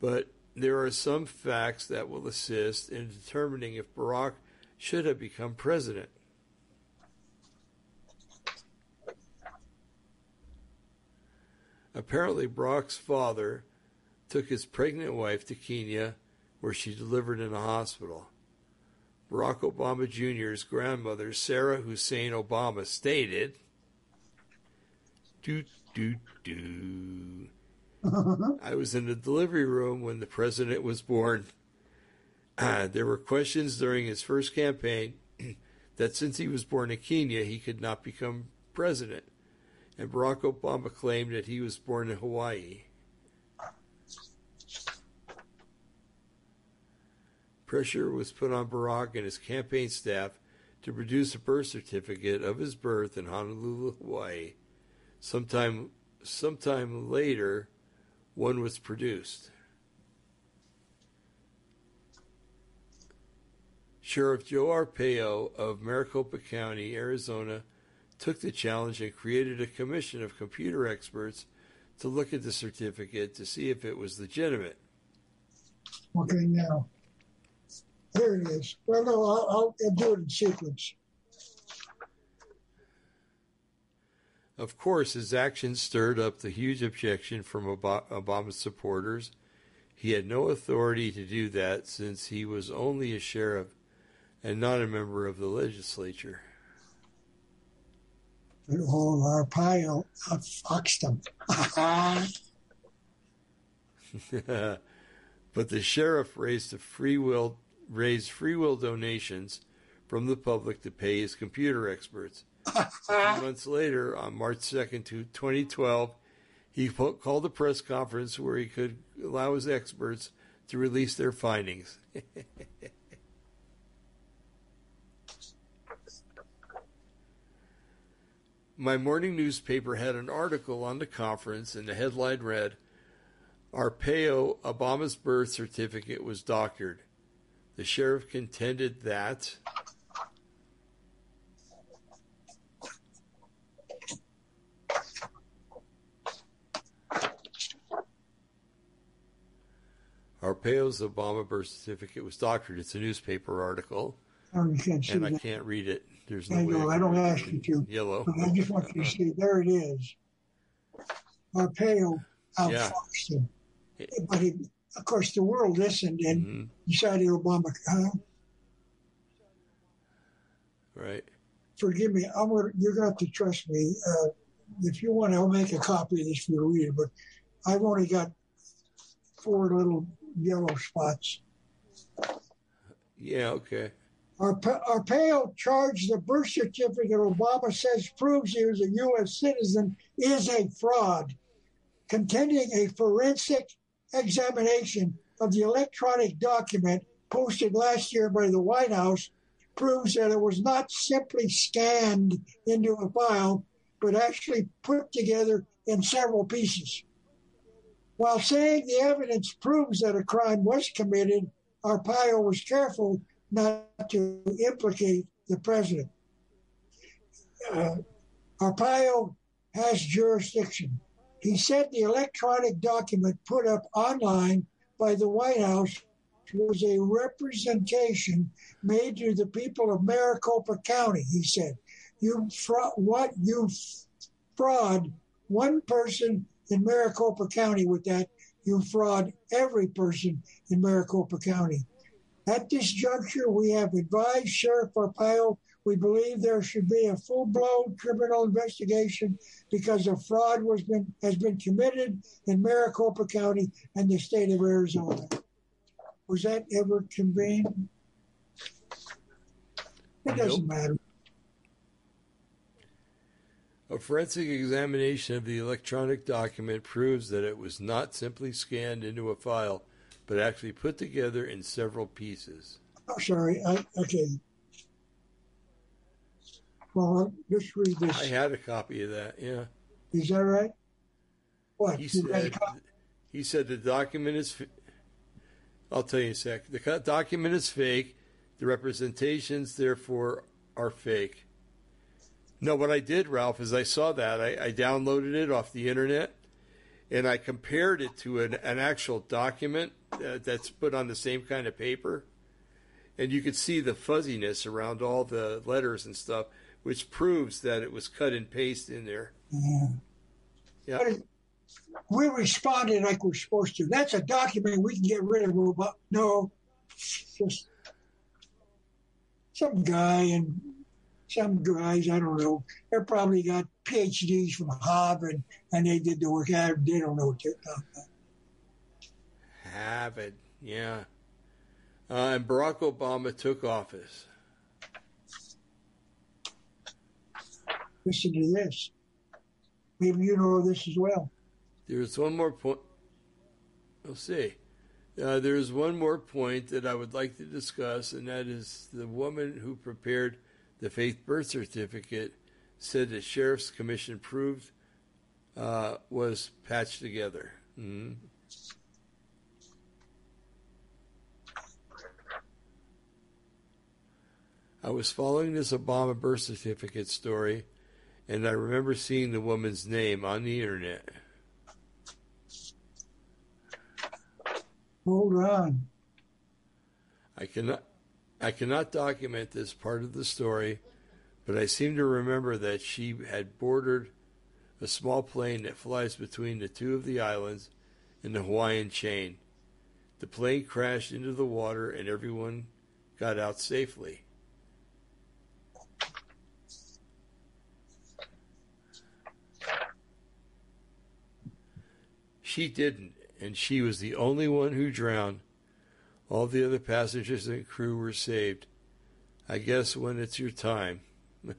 but there are some facts that will assist in determining if Barack should have become president. Apparently, Barack's father took his pregnant wife to Kenya, where she delivered in a hospital. Barack Obama Jr.'s grandmother, Sarah Hussein Obama, stated do, do, do. I was in the delivery room when the president was born. [CLEARS THROAT] There were questions during his first campaign [CLEARS THROAT] that since he was born in Kenya, he could not become president. And Barack Obama claimed that he was born in Hawaii. Pressure was put on Barack and his campaign staff to produce a birth certificate of his birth in Honolulu, Hawaii. Sometime, sometime later, one was produced. Sheriff Joe Arpaio of Maricopa County, Arizona, took the challenge and created a commission of computer experts to look at the certificate to see if it was legitimate. Okay, now. Here it is. Well, no, I'll, I'll do it in sequence. Of course, his actions stirred up the huge objection from Obama's supporters. He had no authority to do that since he was only a sheriff and not a member of the legislature. All Arpaio Foxton. [LAUGHS] but the sheriff raised free will raised free will donations from the public to pay his computer experts. months later, on March 2nd, 2012, he called a press conference where he could allow his experts to release their findings. [LAUGHS] My morning newspaper had an article on the conference, and the headline read Arpaio Obama's birth certificate was doctored. The sheriff contended that Arpaio's Obama birth certificate was doctored. It's a newspaper article. Oh, you can't see and. I can't read it. There's no I know. I don't ask you to. Yellow. But I just want you to [LAUGHS] see. There it is. Arpaio outfoxed him. But he, of course, the world listened and hmm decided Obama. Uh, Right. forgive me. I'm gonna, you're going to have to trust me. Uh, if you want, I'll make a copy of this for you to read. But I've only got four little yellow spots. Yeah. Okay. Arpa- Arpaio charged the birth certificate Obama says proves he was a U.S. citizen is a fraud, contending a forensic examination of the electronic document posted last year by the White House proves that it was not simply scanned into a file, but actually put together in several pieces. While saying the evidence proves that a crime was committed, Arpaio was careful not to implicate the president. Uh, Arpaio has jurisdiction. He said the electronic document put up online by the White House was a representation made to the people of Maricopa County. He said, "You fraud, what you fraud one person in Maricopa County with that. You fraud every person in Maricopa County." At this juncture, we have advised Sheriff Arpaio we believe there should be a full-blown criminal investigation because a fraud was been has been committed in Maricopa County and the state of Arizona. Was that ever convened? It doesn't matter. A forensic examination of the electronic document proves that it was not simply scanned into a file, but actually put together in several pieces. Oh, sorry. I, okay. Well, let's read this. I had a copy of that. Yeah. Is that right? What? He You got a said. He said the document is. I'll tell you in a sec. The document is fake. The representations, therefore, are fake. No, what I did, Ralph, is I saw that. I, I downloaded it off the internet and I compared it to an, an actual document uh, that's put on the same kind of paper. And you could see the fuzziness around all the letters and stuff, which proves that it was cut and paste in there. Yeah. Yeah. But it- we responded like we're supposed to. That's a document we can get rid of. But no, just some guy and some guys, I don't know. They probably got PhDs from Harvard and, and they did the work. I, they don't know what they're talking about. Harvard, yeah. Uh, and Barack Obama took office. Listen to this. Maybe you know this as well. There's one more point. We'll see. Uh, there's one more point that I would like to discuss, and that is the woman who prepared the faith birth certificate said the sheriff's commission proved uh, was patched together. Mhm. I was following this Obama birth certificate story, and I remember seeing the woman's name on the internet. Hold on. I cannot I cannot document this part of the story, but I seem to remember that she had boarded a small plane that flies between the two of the islands in the Hawaiian chain. The plane crashed into the water and everyone got out safely. She didn't, and she was the only one who drowned. All the other passengers and crew were saved. I guess when it's your time. uh,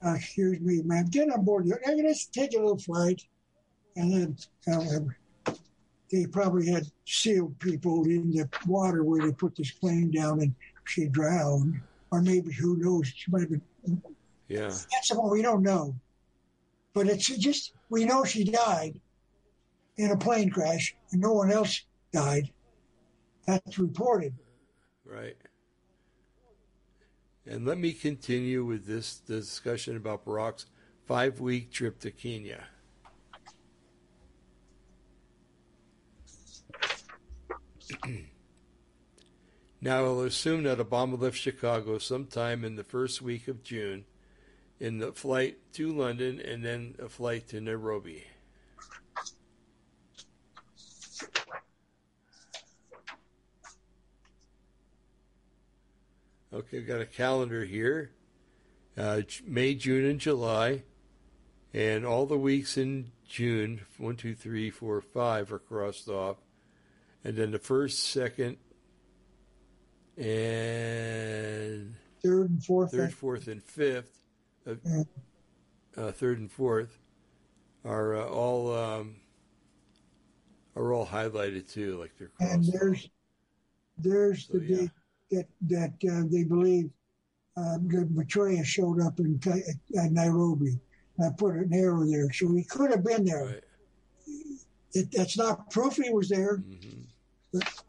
[LAUGHS] excuse me, ma'am, get on board. I'm going to take a little flight. And then uh, they probably had sealed people in the water where they put this plane down and she drowned. Or maybe, who knows, she might have been. Yeah. That's one we don't know. But it's just, we know she died in a plane crash and no one else died. That's reported. Right. And let me continue with this discussion about Barack's five week trip to Kenya. [CLEARS THROAT] now, I'll assume that Obama left Chicago sometime in the first week of June in the flight to London and then a flight to Nairobi. Okay, I've got a calendar here uh, May, June, and July. And all the weeks in June, one, two, three, four, five, are crossed off. And then the first, second, and third and fourth, third, fourth, and fifth, uh, uh, third and fourth, are uh, all um, are all highlighted too, like they're crossed. And there's there's so, the yeah. date that that uh, they believe uh, Maitreya showed up in uh, Nairobi. I put an arrow there, so he could have been there. Right. It, that's not proof he was there. Mm-hmm. But,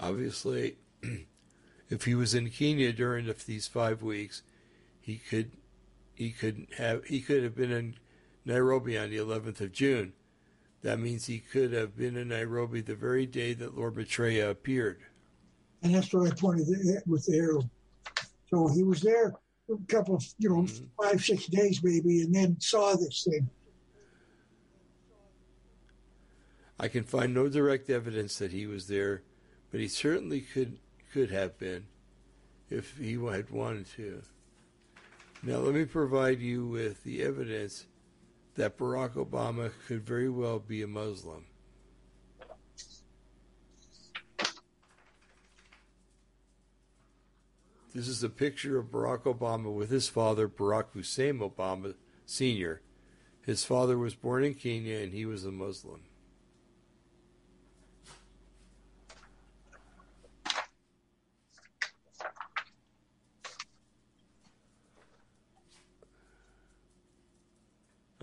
Obviously, [CLEARS THROAT] if he was in Kenya during the, these five weeks, he could he could have he could have been in Nairobi on the 11th of June. That means he could have been in Nairobi the very day that Lord Maitreya appeared. And that's what I pointed with the arrow. So he was there a couple of, you know, mm-hmm. five, six days maybe, and then saw this thing. I can find no direct evidence that he was there, but he certainly could could have been if he had wanted to. Now, let me provide you with the evidence that Barack Obama could very well be a Muslim. This is a picture of Barack Obama with his father, Barack Hussein Obama Sr. His father was born in Kenya and he was a Muslim.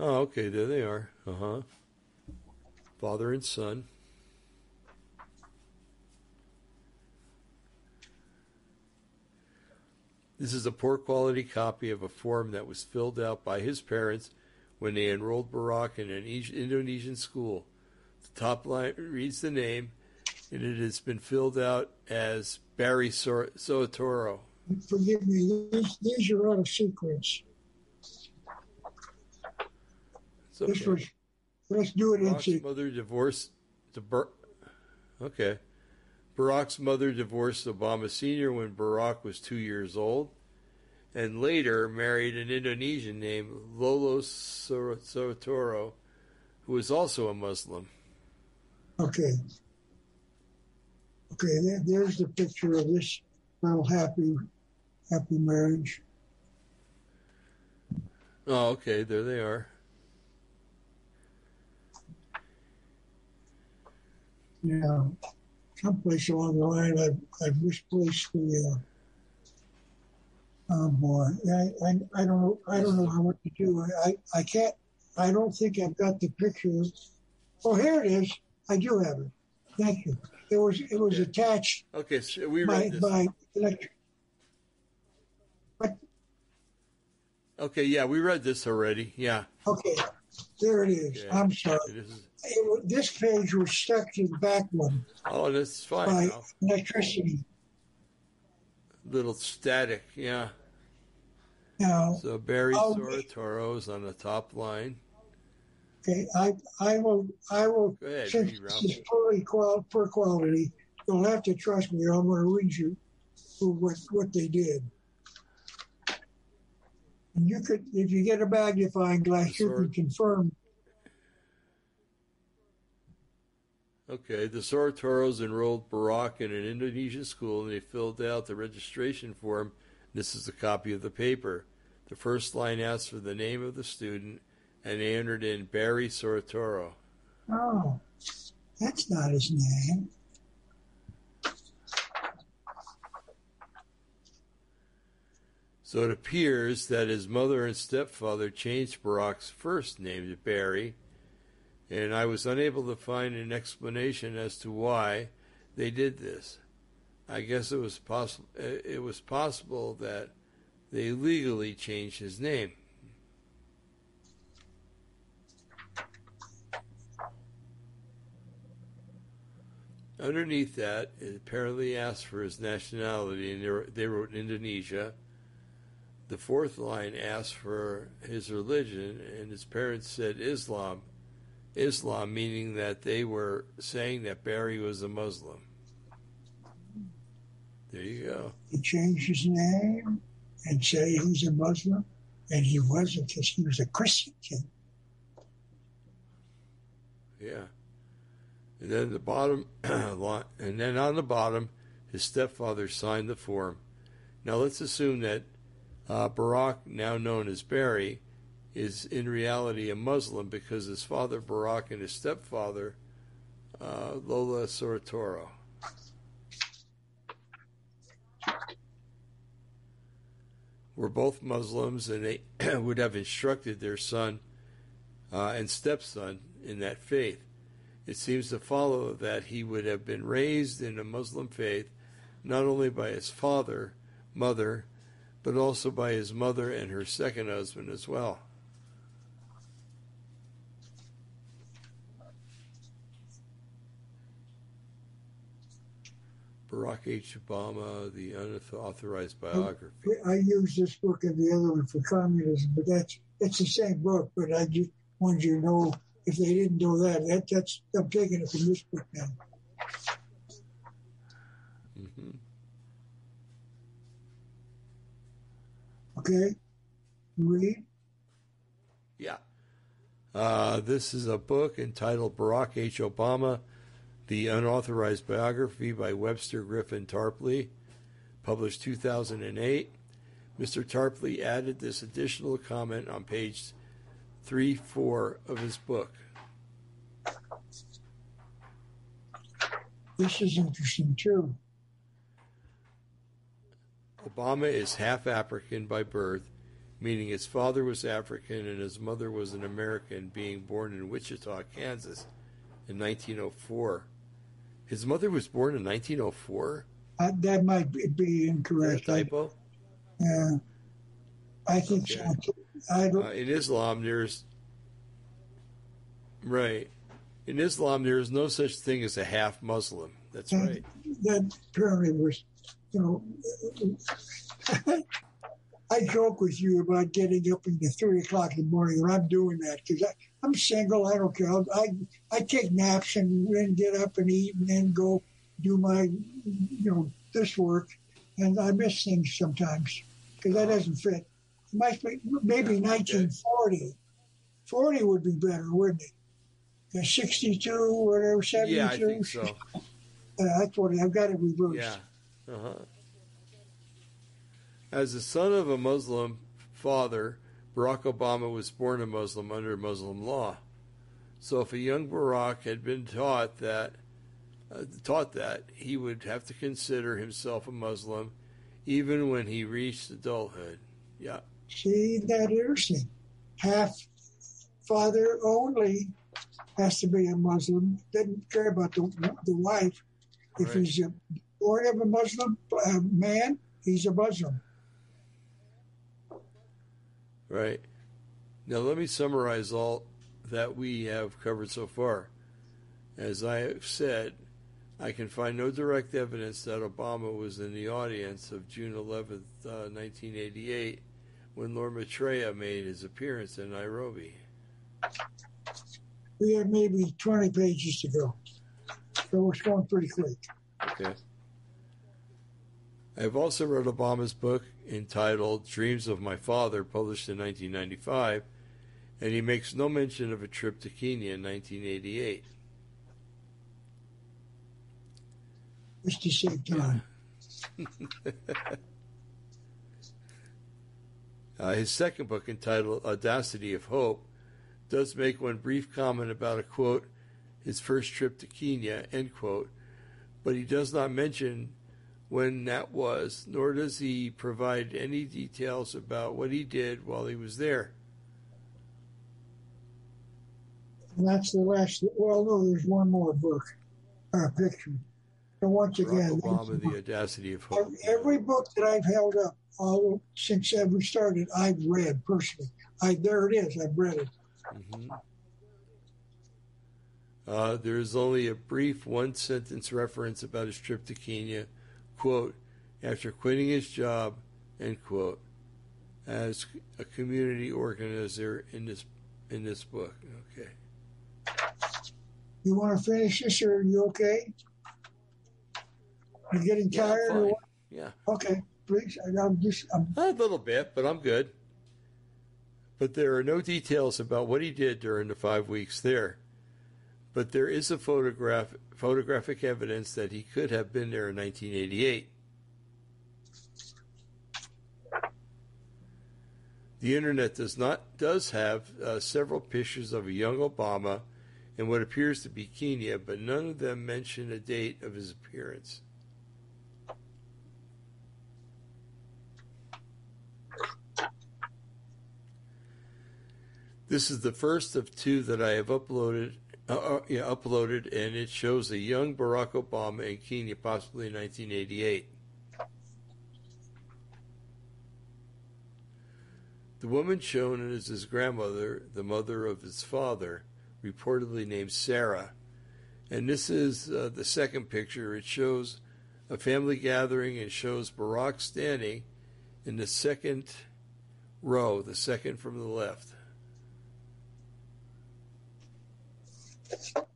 Oh, okay, there they are. Uh huh. Father and son. This is a poor quality copy of a form that was filled out by his parents when they enrolled Barack in an Indonesian school. The top line reads the name, and it has been filled out as Barry Soetoro. Forgive me, these, these are out of sequence. Okay. This was let's do it Barack's in mother divorced Bar- Okay. Barack's mother divorced Obama Sr. when Barack was two years old, and later married an Indonesian named Lolo Soetoro, who was also a Muslim. Okay. Okay, there's the picture of this little happy, happy marriage. Oh, okay, there they are. Yeah, someplace along the line, I've, I've misplaced the. Uh, oh boy, I, I, I don't know. I don't know how what to do. I, I can't. I don't think I've got the picture. Oh, here it is. I do have it. Thank you. It was it was attached. Okay, so we by, this. by electric. But Okay, yeah, we read this already. Yeah. Okay, there it is. Yeah, I'm sorry. It is. It, this page was stuck to the back one. Oh, that's fine. By electricity. Little static, yeah. Now, so Barry is on the top line. Okay, I I will I will ahead, since it's fully qual per quality, you'll have to trust me. I'm going to read you what what they did. And you could, if you get a magnifying glass, you can confirm. Okay, the Soetoros enrolled Barack in an Indonesian school and they filled out the registration form. This is a copy of the paper. The first line asks for the name of the student and they entered in Barry Soetoro. Oh, that's not his name. So it appears that his mother and stepfather changed Barack's first name to Barry, and I was unable to find an explanation as to why they did this. I guess it was possible. It was possible that they legally changed his name. Underneath that, it apparently asked for his nationality, and they wrote Indonesia. The fourth line asked for his religion, and his parents said Islam. Islam, meaning that they were saying that Barry was a Muslim. There you go. He changed his name and say he's a Muslim, and he wasn't because he was a Christian kid. Yeah. And then the bottom [CLEARS THROAT] and then on the bottom, his stepfather signed the form. Now let's assume that uh, Barack, now known as Barry, is in reality a Muslim because his father Barack and his stepfather uh, Lolo Soetoro. were both Muslims and they [CLEARS THROAT] would have instructed their son uh, and stepson in that faith it seems to follow that he would have been raised in a Muslim faith not only by his father, mother, but also by his mother and her second husband as well. Barack H. Obama, the unauthorized biography. I, I use this book and the other one for communism, but that's it's the same book. But I just wanted you to know if they didn't know that. that that's I'm taking it from this book now. Mm-hmm. Okay, read. Yeah. Uh, this is a book entitled Barack H. Obama, The Unauthorized Biography by Webster Griffin Tarpley, published 2008. Mr. Tarpley added this additional comment on page 3 4 of his book. This is interesting too. Obama is half African by birth, meaning his father was African and his mother was an American, being born in Wichita, Kansas in 1904. His mother was born in 1904? Uh, that might be incorrect. typo? Yeah. I think okay. so. I don't... Uh, in Islam, there's right. In Islam, there is no such thing as a half Muslim. That's and right. That apparently was, you know, [LAUGHS] I joke with you about getting up in the three o'clock in the morning, and I'm doing that because I'm single. I don't care. I I take naps and then get up and eat and then go do my, you know, this work, and I miss things sometimes because that doesn't fit might be, maybe 1940. 40 would be better, wouldn't it? 62, or whatever, 72. Yeah, I think so. [LAUGHS] uh, that's what I've got it reversed. Yeah. Uh-huh. As the son of a Muslim father, Barack Obama was born a Muslim under Muslim law. So if a young Barack had been taught that, uh, taught that he would have to consider himself a Muslim, even when he reached adulthood. Yeah. See, that interesting. Half father only has to be a Muslim. Doesn't care about the, the wife. If right. he's a, born of a Muslim uh, man, he's a Muslim. Right. Now, let me summarize all that we have covered so far. As I have said, I can find no direct evidence that Obama was in the audience of June 11, uh, 1988, when Lord Maitreya made his appearance in Nairobi. We have maybe 20 pages to go, so it's going pretty quick. Okay. I have also read Obama's book entitled Dreams of My Father, published in 1995, and he makes no mention of a trip to Kenya in 1988. Just to save time. [LAUGHS] uh, his second book, entitled Audacity of Hope, does make one brief comment about a quote, his first trip to Kenya, end quote, but he does not mention when that was, nor does he provide any details about what he did while he was there. And that's the last. Well, no, there's one more book or a picture. So once Barack again, Obama, The Audacity of Hope. every book that I've held up, all since we started, I've read personally. I there it is. I've read it. Mm-hmm. Uh, there is only a brief one sentence reference about his trip to Kenya, quote, after quitting his job, end quote, as a community organizer in this in this book. Okay. You want to finish this, or are you okay? You getting Yeah, tired? or what? Yeah. Okay, please. I'm just. I'm, A little bit, but I'm good. But there are no details about what he did during the five weeks there. But there is a photograph, photographic evidence that he could have been there in 1988. The internet does not does have uh, several pictures of a young Obama in what appears to be Kenya, but none of them mention a date of his appearance. This is the first of two that I have uploaded. Uh, yeah, uploaded, and it shows a young Barack Obama in Kenya, possibly in 1988. The woman shown is his grandmother, the mother of his father, reportedly named Sarah. And this is uh, the second picture. It shows a family gathering and shows Barack standing in the second row, the second from the left. So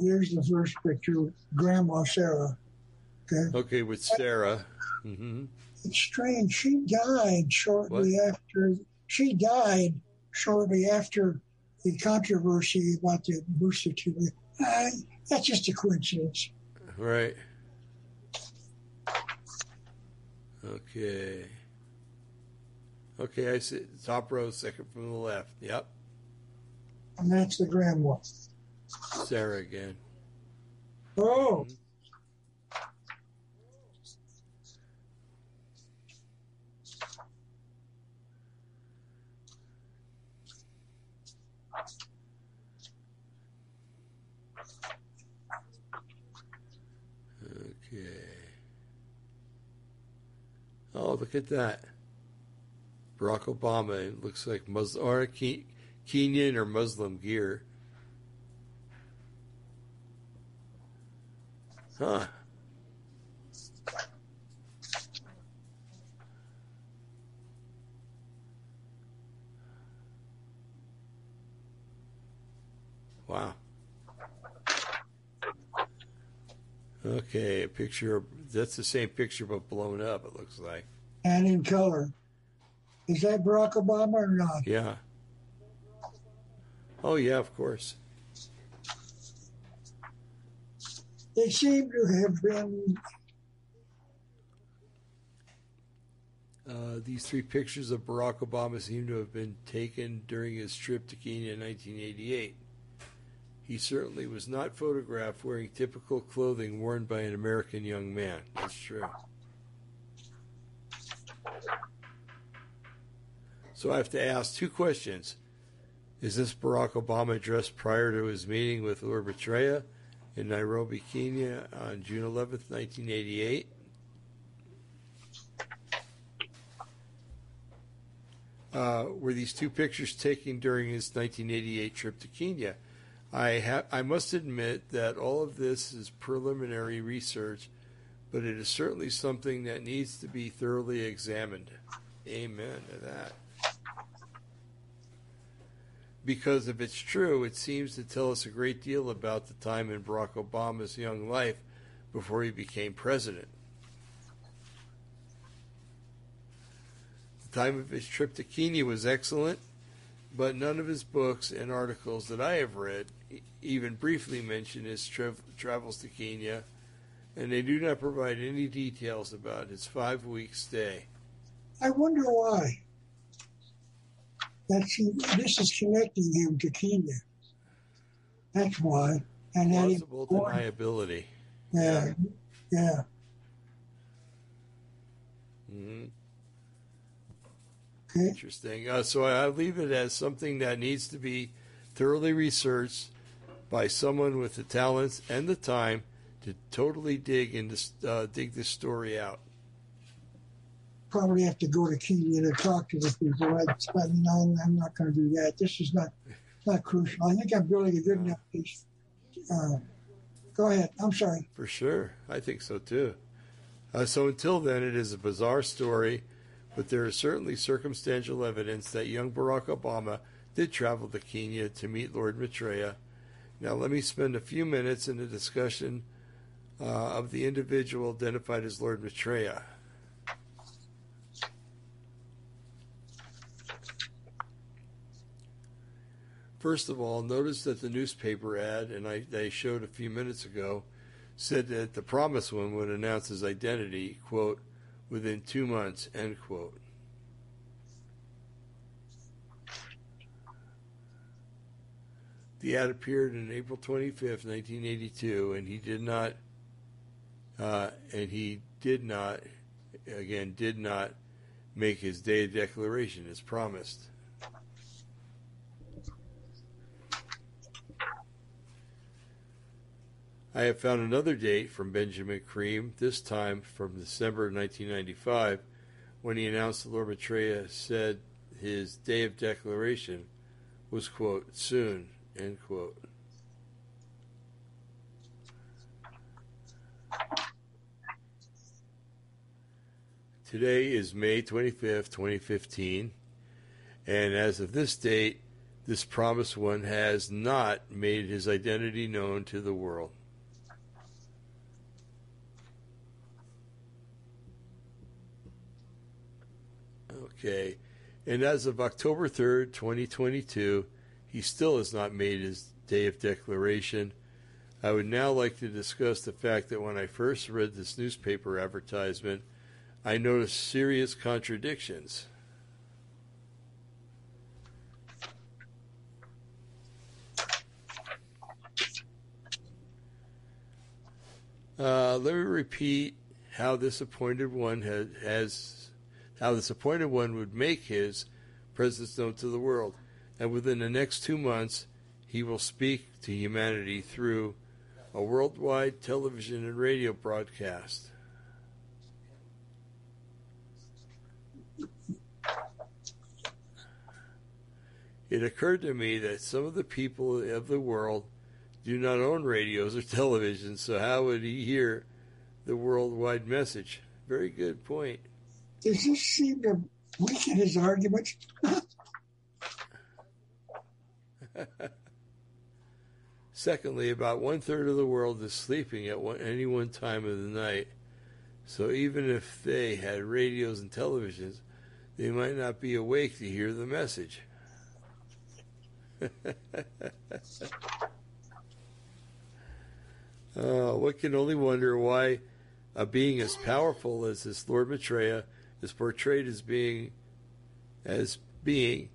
here's the first picture. Grandma Sarah. Okay. Okay, with Sarah. Mm-hmm. It's strange. She died shortly after. She died shortly after the controversy about the booster tube. Uh, that's just a coincidence. Right. Okay. Okay, I see top row, second from the left. Yep, And that's the grandma. Sarah again. Oh, Okay. Oh, look at that. Barack Obama it looks like Muslim or Ke- Kenyan or Muslim gear. Huh. Wow. Okay, a picture that's the same picture but blown up, it looks like. And in color. Is that Barack Obama or not? Yeah. Oh yeah, of course. They seem to have been. Uh, these three pictures of Barack Obama seem to have been taken during his trip to Kenya in 1988. He certainly was not photographed wearing typical clothing worn by an American young man. That's true. So I have to ask two questions. Is this Barack Obama dressed prior to his meeting with Lord Maitreya? in Nairobi, Kenya on June 11th, 1988. Uh, were these two pictures taken during his 1988 trip to Kenya? I ha- I must admit that all of this is preliminary research, but it is certainly something that needs to be thoroughly examined. Amen to that. Because if it's true, it seems to tell us a great deal about the time in Barack Obama's young life before he became president. The time of his trip to Kenya was excellent, but none of his books and articles that I have read even briefly mention his tra- travels to Kenya, and they do not provide any details about his five week stay. I wonder why. That's this is connecting him to Kenya. That's why. And Plausible deniability. Yeah, yeah. Mm-hmm. Okay. Interesting. Uh, so I leave it as something that needs to be thoroughly researched by someone with the talents and the time to totally dig into uh, dig this story out probably have to go to Kenya to talk to the people. I, but no, I'm not going to do that. This is not not crucial. I think I'm building a good enough piece. Uh, go ahead. I'm sorry. For sure, I think so too. Uh, so until then, it is a bizarre story, but there is certainly circumstantial evidence that young Barack Obama did travel to Kenya to meet Lord Maitreya. Now, let me spend a few minutes in a discussion uh, of the individual identified as Lord Maitreya. First of all, notice that the newspaper ad, and I, they showed a few minutes ago, said that the promised one would announce his identity, quote, within two months, end quote. The ad appeared on April 25th, 1982, and he did not, uh, and he did not, again, did not make his day of declaration as promised. I have found another date from Benjamin Creme, this time from December 1995, when he announced that Lord Maitreya said his day of declaration was, quote, soon, end quote. Today is May 25th, 2015, and as of this date, this promised one has not made his identity known to the world. And as of October 3rd, 2022, he still has not made his day of declaration. I would now like to discuss the fact that when I first read this newspaper advertisement, I noticed serious contradictions. Uh, let me repeat how this appointed one has, has how this appointed one would make his presence known to the world. And within the next two months, he will speak to humanity through a worldwide television and radio broadcast. It occurred to me that some of the people of the world do not own radios or [LAUGHS] television, so how would he hear the worldwide message? Very good point. Does this seem to weaken his argument? [LAUGHS] Secondly, about one third of the world is sleeping at one, any one time of the night. So even if they had radios and televisions, they might not be awake to hear the message. [LAUGHS] uh, one can only wonder why a being as powerful as this Lord Maitreya is portrayed as being as being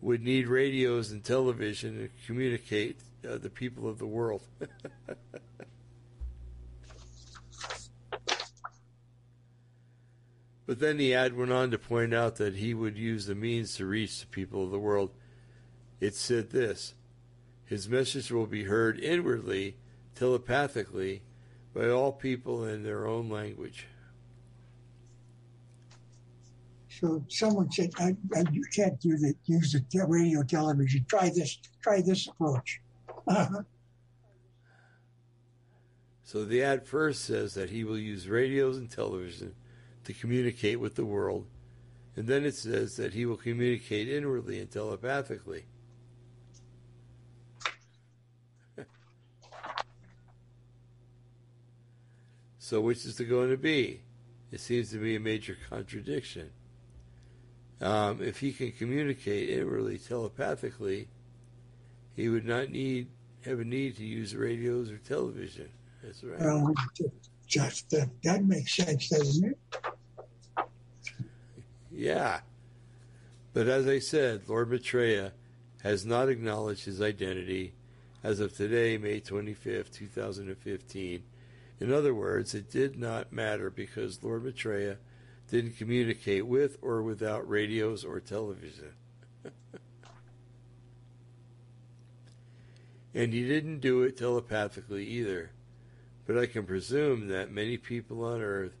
would need radios and television to communicate uh, the people of the world. [LAUGHS] but then the ad went on to point out that he would use the means to reach the people of the world. It said this His message will be heard inwardly telepathically by all people in their own language. So someone said, I, I, "You can't do that. Use the radio, television. Try this. Try this approach." Uh-huh. So the ad first says that he will use radios and television to communicate with the world, and then it says that he will communicate inwardly and telepathically. [LAUGHS] so which is it going to be? It seems to be a major contradiction. Um, if he can communicate inwardly telepathically, he would not need have a need to use radios or television. That's right. Well, just that, that makes sense, doesn't it? Yeah. But as I said, Lord Maitreya has not acknowledged his identity as of today, May 25th, 2015. In other words, it did not matter because Lord Maitreya didn't communicate with or without radios or television. [LAUGHS] and he didn't do it telepathically either. But I can presume that many people on Earth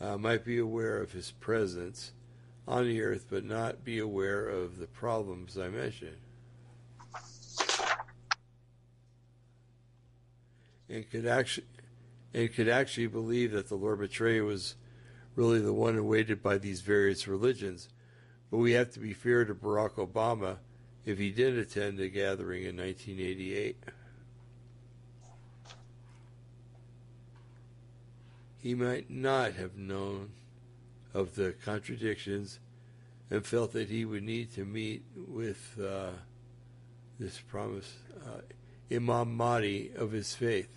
uh, might be aware of his presence on the Earth, but not be aware of the problems I mentioned. And could actually and could actually believe that the Lord Maitreya was really the one awaited by these various religions. But we have to be fair to Barack Obama if he did attend the gathering in 1988. He might not have known of the contradictions and felt that he would need to meet with uh, this promise uh, Imam Mahdi of his faith.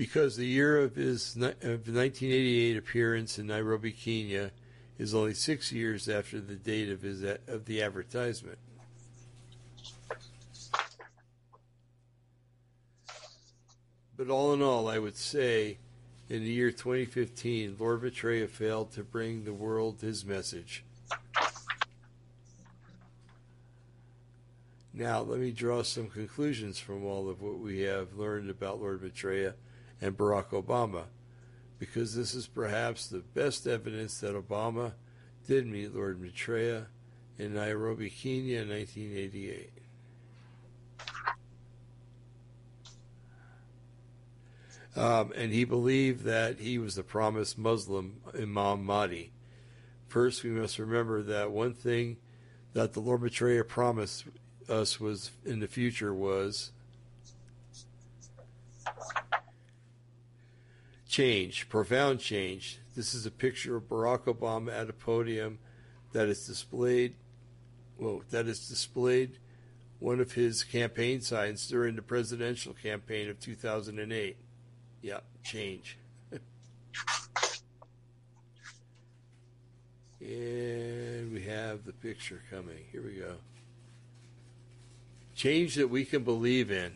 Because the year of his of 1988 appearance in Nairobi, Kenya, is only six years after the date of his of the advertisement. But all in all, I would say, in the year 2015, Lord Maitreya failed to bring the world his message. Now, let me draw some conclusions from all of what we have learned about Lord Maitreya and Barack Obama, because this is perhaps the best evidence that Obama did meet Lord Maitreya in Nairobi, Kenya in 1988. Um, and he believed that he was the promised Muslim Imam Mahdi. First, we must remember that one thing that the Lord Maitreya promised us was in the future was change, profound change. This is a picture of Barack Obama at a podium that is displayed. Well, that is displayed one of his campaign signs during the presidential campaign of 2008. Yeah, change. [LAUGHS] and we have the picture coming. Here we go. Change that we can believe in.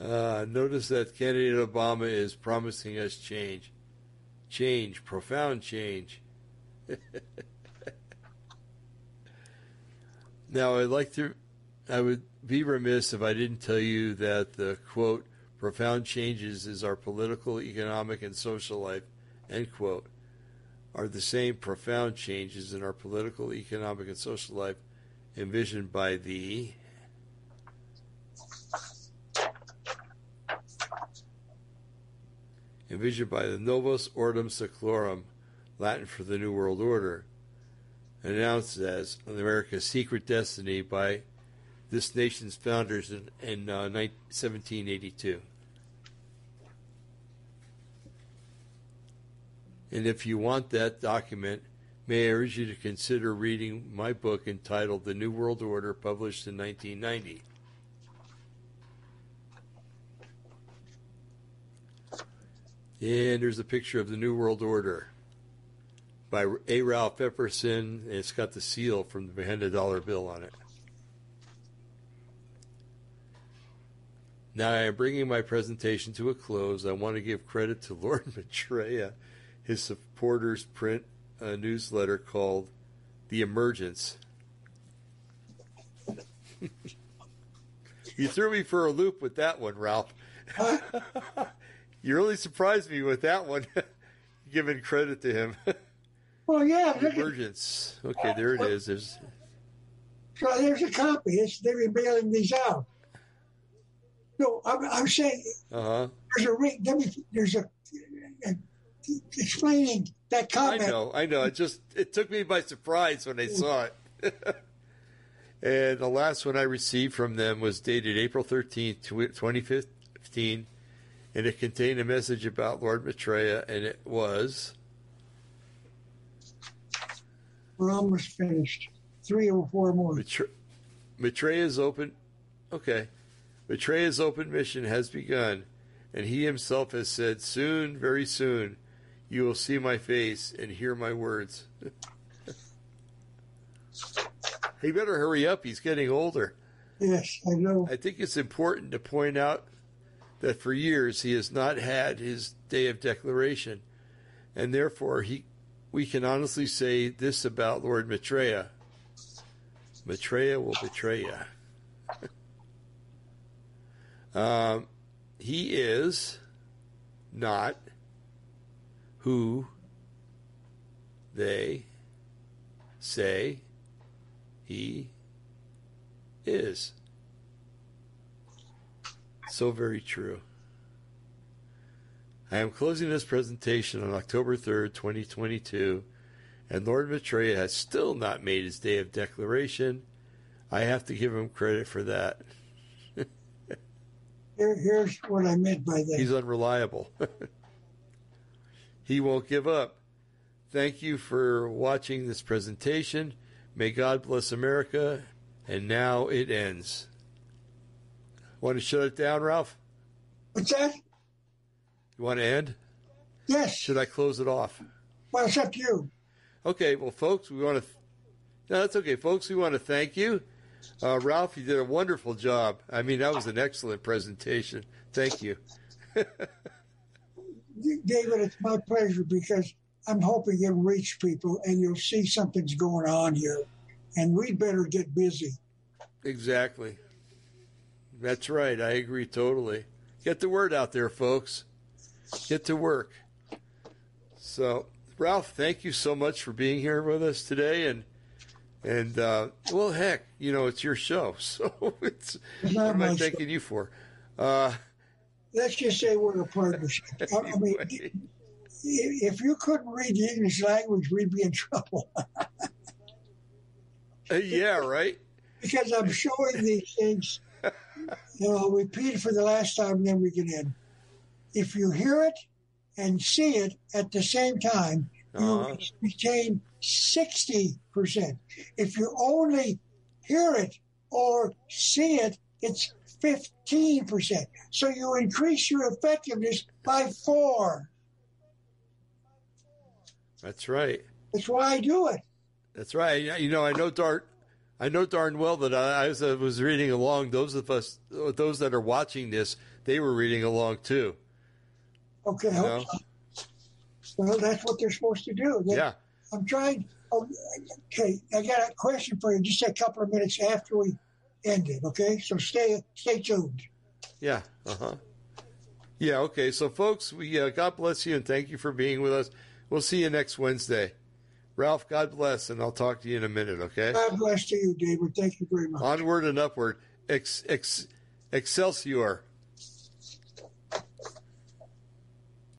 Uh, notice that candidate Obama is promising us change. Change, profound change. [LAUGHS] now, I'd like to, I would be remiss if I didn't tell you that the quote, profound changes is our political, economic, and social life, end quote, are the same profound changes in our political, economic, and social life envisioned by the envisioned by the Novus Ordo Seclorum, Latin for the New World Order, announced as America's secret destiny by this nation's founders in, in uh, 1782. And if you want that document, may I urge you to consider reading my book entitled The New World Order, published in 1990. And there's a picture of the New World Order by A. Ralph Epperson, and it's got the seal from the behind the dollar bill on it. Now I am bringing my presentation to a close. I want to give credit to [LAUGHS] Lord Maitreya, his supporters print a newsletter called The Emergence. [LAUGHS] you threw me for a loop with that one, Ralph. [LAUGHS] you really surprised me with that one, [LAUGHS] giving credit to him. [LAUGHS] Well, yeah. Emergence. Okay, there it is. There's, so there's a copy. It's, they're mailing these out. No, I'm, I'm saying uh-huh. there's a re- there's a, a, explaining that comment. I know, I know. It just it took me by surprise when I saw it. [LAUGHS] and the last one I received from them was dated April 13th, 2015, and it contained a message about Lord Maitreya, and it was. We're almost finished. Three or four more. Maitre- Maitreya's open. Okay. Maitreya's open mission has begun, and he himself has said, Soon, very soon, you will see my face and hear my words. [LAUGHS] he better hurry up. He's getting older. Yes, I know. I think it's important to point out that for years he has not had his day of declaration, and therefore he, we can honestly say this about Lord Maitreya. Maitreya will betray you. [LAUGHS] um, he is not who they say he is. So very true. I am closing this presentation on October 3rd, 2022, and Lord Maitreya has still not made his day of declaration. I have to give him credit for that. [LAUGHS] Here, here's what I meant by that. He's unreliable. [LAUGHS] he won't give up. Thank you for watching this presentation. May God bless America. And now it ends. Want to shut it down, Ralph? What's that? You want to end? Yes. Should I close it off? Well, it's up to you. Okay, well, folks, we want to. Th- no, that's okay, folks. We want to thank you. Uh, Ralph, you did a wonderful job. I mean, that was an excellent presentation. Thank you. [LAUGHS] David, it's my pleasure because I'm hoping it'll reach people and you'll see something's going on here. And we better get busy. Exactly. That's right. I agree totally. Get the word out there, folks. Get to work. So, Ralph, thank you so much for being here with us today. And and uh, well, heck, you know it's your show, [LAUGHS] so it's what am I thanking show. you for? Uh, Let's just say we're a partnership. anyway. [LAUGHS] I mean, if you couldn't read the English language, we'd be in trouble. [LAUGHS] Uh, yeah, right. Because I'm showing these things. [LAUGHS] I'll repeat it for the last time, and then we can end. If you hear it and see it at the same time, uh-huh. you retain 60%. If you only hear it or see it, it's 15%. So you increase your effectiveness by four. That's right. That's why I do it. That's right. You know, I know darn, I know darn well that I, as I was reading along, those of us, those that are watching this, they were reading along too. Okay. You know? Well, that's what they're supposed to do. They, yeah. I'm trying. Oh, okay, I got a question for you. Just a couple of minutes after we ended. Okay, so stay stay tuned. Yeah. Uh huh. Yeah. Okay. So, folks, we uh, God bless you and thank you for being with us. We'll see you next Wednesday. Ralph, God bless, and I'll talk to you in a minute. Okay. God bless to you, David. Thank you very much. Onward and upward. Ex, ex, excelsior.